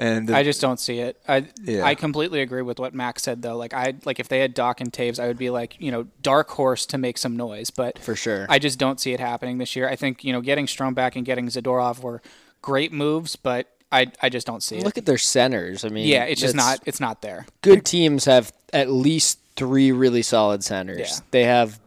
S1: And the,
S2: I just don't see it. I
S1: Yeah.
S2: I completely agree with what Max said though. Like I like if they had Dach and Toews, I would be like you know dark horse to make some noise. But
S3: For sure.
S2: I just don't see it happening this year. I think you know getting Strome back and getting Zadorov were great moves, but I I just don't see it.
S3: Look at their centers. I mean,
S2: yeah, it's just not it's not there.
S3: good teams have at least three really solid centers.
S2: Yeah.
S3: They have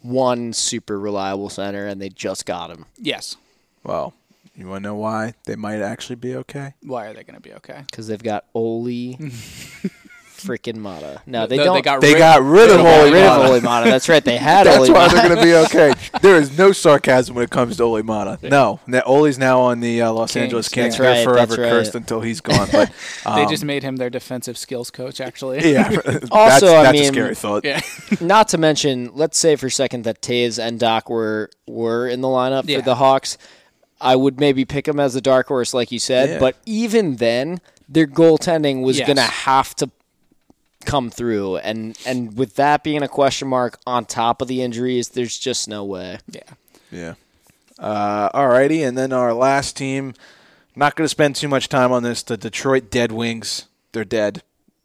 S3: one super reliable center, and they just got him.
S2: Yes.
S1: well, you want to know why they might actually be okay?
S2: Why are they going to be okay?
S3: because they've got Olli *laughs* freaking Maatta. No, they
S2: They-
S3: don't.
S2: They got
S1: They
S2: rid,
S1: got rid of
S3: they
S1: Ole
S3: rid of
S1: Maatta.
S3: Olli Maatta. That's right. They *laughs* had
S1: That's
S3: Olli
S1: why
S3: Maatta.
S1: they're going to be okay. *laughs* there is no sarcasm when it comes to Ole Maatta. No, Now, Ole's now on the uh, Los
S2: Kings,
S1: Angeles
S2: yeah.
S1: Kings.
S3: That's right,
S1: They're forever
S3: right.
S1: cursed until he's gone. But *laughs*
S2: They
S1: um,
S2: just made him their defensive skills coach. Actually.
S1: yeah. that's,
S3: Also, I mean-
S1: a scary thought.
S2: Yeah.
S3: Not to mention, let's say for a second that Toews and Dach were were in the lineup
S2: Yeah.
S3: for the Hawks. I would maybe pick them as a dark horse, like you said.
S1: Yeah.
S3: But even then, their goaltending was
S2: Yes.
S3: going to have to come through, and and with that being a question mark on top of the injuries, there's just no way.
S2: Yeah.
S1: Yeah. Uh, alrighty, and then our last team. Not going to spend too much time on this. The Detroit Dead Wings. They're dead.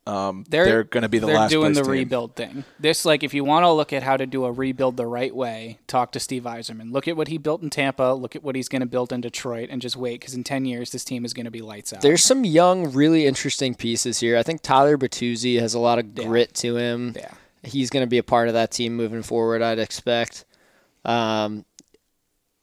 S1: Um, they're, going to be the
S2: they're
S1: last
S2: doing
S1: place
S2: the
S1: team.
S2: rebuild thing. This like if you want to look at how to do a rebuild the right way, talk to Steve Yzerman. Look at what he built in Tampa. Look at what he's going to build in Detroit, and just wait because in ten years this team is going to be lights out.
S3: There's some young, really interesting pieces here. I think Tyler Bertuzzi has a lot of grit to him.
S2: yeah.
S3: He's going to be a part of that team moving forward. I'd expect. Um,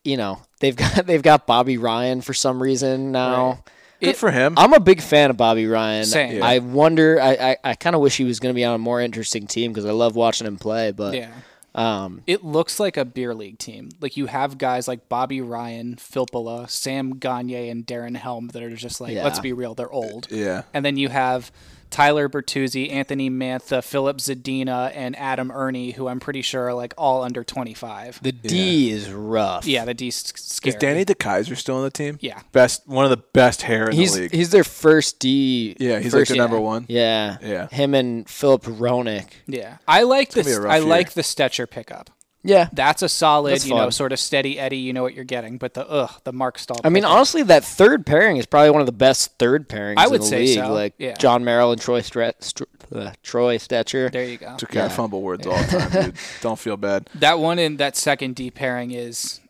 S3: you know, they've *laughs* got they've got Bobby Ryan for some reason now.
S2: Right.
S1: Good
S2: It-
S1: for him.
S3: I'm a big fan of Bobby Ryan.
S2: Same.
S3: I wonder. I I, I kind of wish he was going to be on a more interesting team because I love watching him play. But
S2: yeah.
S3: um,
S2: It looks like a beer league team. Like you have guys like Bobby Ryan, Filppula, Sam Gagne, and Darren Helm that are just like,
S3: Yeah.
S2: let's be real, they're old.
S1: yeah.
S2: And then you have Tyler Bertuzzi, Anthony Mantha, Filip Zadina, and Adam Erne, who I'm pretty sure are like all under 25.
S3: the D is rough.
S2: yeah, the D's scary.
S1: Is Danny DeKeyser still on the team?
S2: Yeah.
S1: Best, one of the best hair in
S3: he's
S1: the league.
S3: he's their first D.
S1: yeah, he's like
S3: first,
S1: the number one.
S3: Yeah,
S1: Yeah.
S3: Him and Filip Hronek.
S2: Yeah, I like
S1: gonna be
S2: this.
S1: a rough
S2: I
S1: year.
S2: like the Stecher pickup.
S3: Yeah,
S2: That's a solid,
S3: That's
S2: you know, sort of steady Eddie. You know what you're getting, but the ugh, the Marc Staal.
S3: I mean,
S2: pickup.
S3: honestly, that third pairing is probably one of the best third pairings
S2: I would
S3: in the
S2: say
S3: league.
S2: so,
S3: Like
S2: yeah.
S3: Jon Merrill and Troy Stre- Str- uh, Troy Stecher.
S2: there you go.
S1: It's okay. I fumble words all the *laughs* time, dude. Don't feel bad.
S2: That one in that second D pairing is,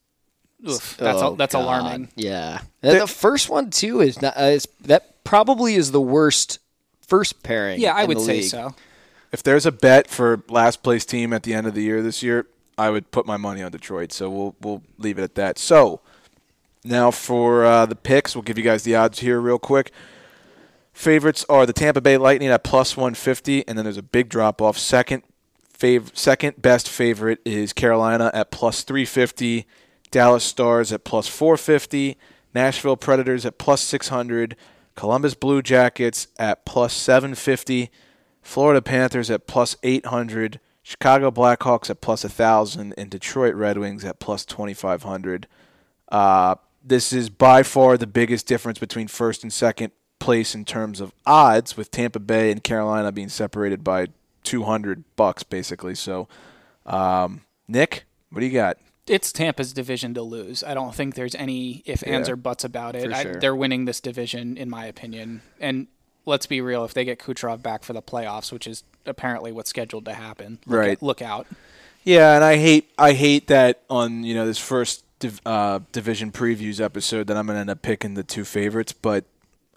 S2: oof, that's
S3: Oh,
S2: that's
S3: God.
S2: alarming.
S3: Yeah, And the first one too is not. Uh, is, that probably is the worst first pairing.
S2: Yeah, I
S3: in
S2: would
S3: the
S2: say
S3: league.
S2: so.
S1: If there's a bet for last place team at the end of the year this year, I would put my money on Detroit. So we'll we'll leave it at that. So now for uh, the picks, we'll give you guys the odds here real quick. Favorites are the Tampa Bay Lightning at plus 150, and then there's a big drop off. Second fav- second best favorite is Carolina at plus 350, Dallas Stars at plus 450, Nashville Predators at plus 600, Columbus Blue Jackets at plus 750, Florida Panthers at plus 800, Chicago Blackhawks at plus 1,000, and Detroit Red Wings at plus 2,500. Uh, this is by far the biggest difference between first and second place in terms of odds, with Tampa Bay and Carolina being separated by 200 bucks, basically. So, um, Nick, what do you got?
S2: It's Tampa's division to lose. I don't think there's any if ands or buts about it.
S3: for
S2: I, they're winning this division, in my opinion. And let's be real, if they get Kucherov back for the playoffs, which is apparently what's scheduled to happen, look
S1: Right.
S2: at- look out.
S1: Yeah, and I hate I hate that on you know this first div, uh, division previews episode that I'm gonna end up picking the two favorites, but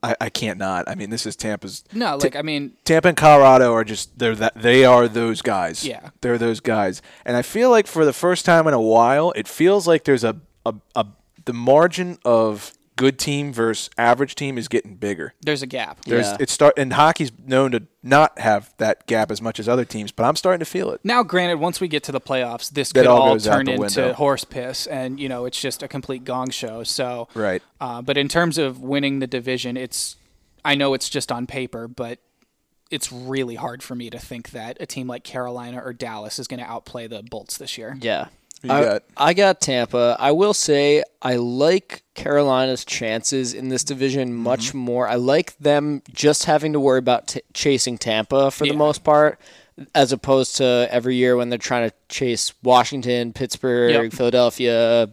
S1: I, I can't not. I mean, this is Tampa's.
S2: No, like I mean,
S1: Tampa and Colorado are just they're that they are those guys.
S2: Yeah.
S1: they're those guys, and I feel like for the first time in a while, it feels like there's a a, a the margin of good team versus average team is getting bigger.
S2: there's a gap.
S1: There's
S3: Yeah.
S1: it start and hockey's known to not have that gap as much as other teams, but I'm starting to feel it.
S2: Now, granted, once we get to the playoffs, this
S1: That
S2: could
S1: all
S2: all turn into
S1: window.
S2: horse piss, and you know it's just a complete gong show. So,
S1: Right.
S2: Uh, but in terms of winning the division, it's I know it's just on paper, but it's really hard for me to think that a team like Carolina or Dallas is going to outplay the Bolts this year.
S3: Yeah. I,
S1: got?
S3: I got Tampa. I will say I like Carolina's chances in this division
S1: Mm-hmm.
S3: much more. I like them just having to worry about t- chasing Tampa for
S2: Yeah.
S3: the most part, as opposed to every year when they're trying to chase Washington, Pittsburgh,
S2: Yep.
S3: Philadelphia,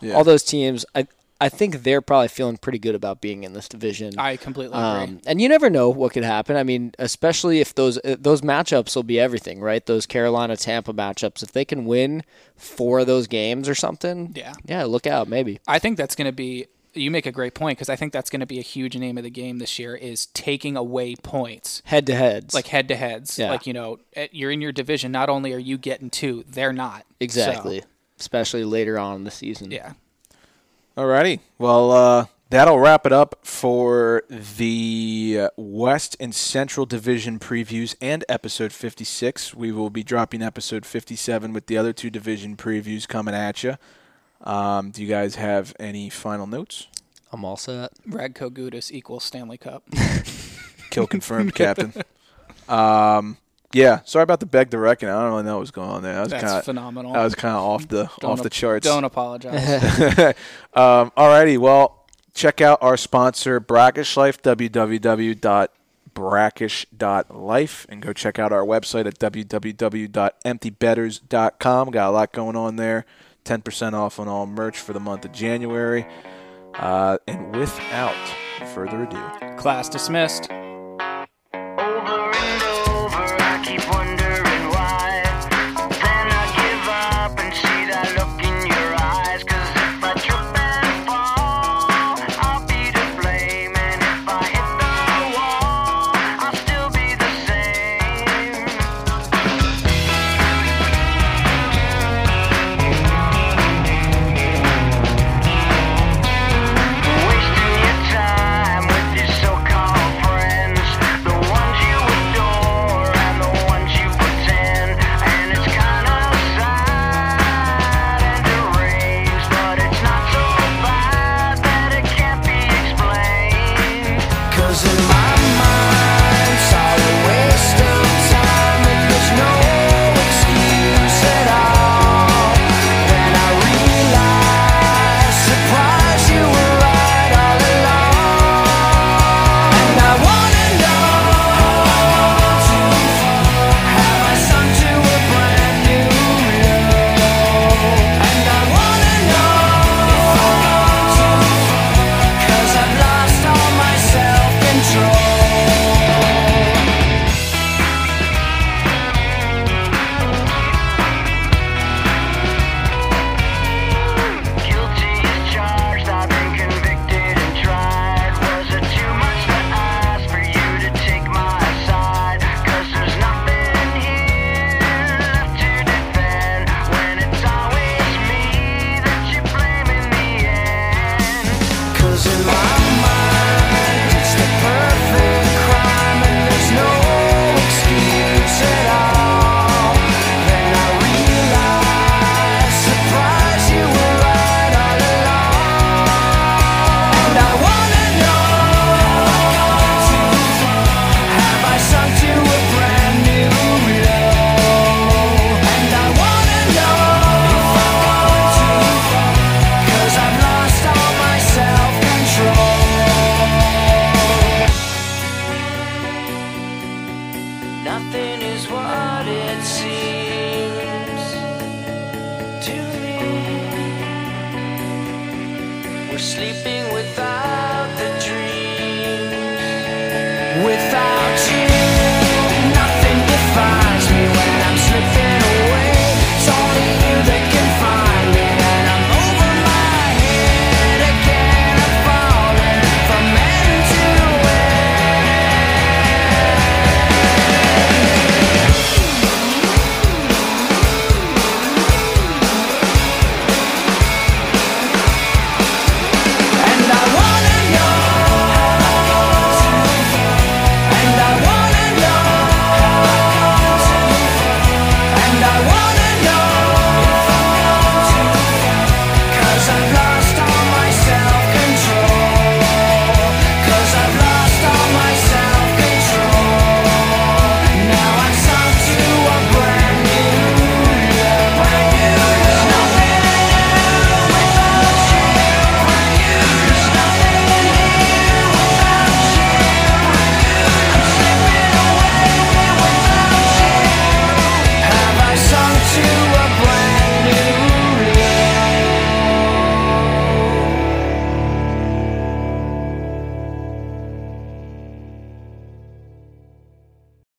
S1: Yeah.
S3: all those teams. I I think they're probably feeling pretty good about being in this division.
S2: I completely agree.
S3: Um, and you never know what could happen. I mean, especially if those uh, those matchups will be everything, right? Those Carolina Tampa matchups. If they can win four of those games or something,
S2: Yeah.
S3: yeah, look out, maybe.
S2: I think that's going to be. You make a great point because I think that's going to be a huge name of the game this year is taking away points.
S3: Head to heads,
S2: like head to heads.
S3: Yeah.
S2: Like you know, you're in your division. Not only are you getting two, they're not.
S3: exactly.
S2: So,
S3: Especially later on in the season.
S2: yeah.
S1: Alrighty. Well, uh, that'll wrap it up for the uh, West and Central Division previews and episode 56. We will be dropping episode 57 with the other two division previews coming at you. Um, do you guys have any final notes?
S3: I'm all set.
S2: Radko Gudas equals Stanley Cup.
S1: Kill confirmed, *laughs* Captain. Um, yeah. Sorry about the beg the reckon. I don't really know what was going on there. That was
S2: That's
S1: kind of
S2: phenomenal.
S1: that was kind of off the
S2: Don't
S1: off the charts.
S2: Don't apologize. *laughs*
S1: um, alrighty, well, check out our sponsor, Brackish Life, www.brackish.life, and go check out our website at www.emptybetters.com. Got a lot going on there. 10% off on all merch for the month of January. Uh, and without further ado,
S2: Class dismissed.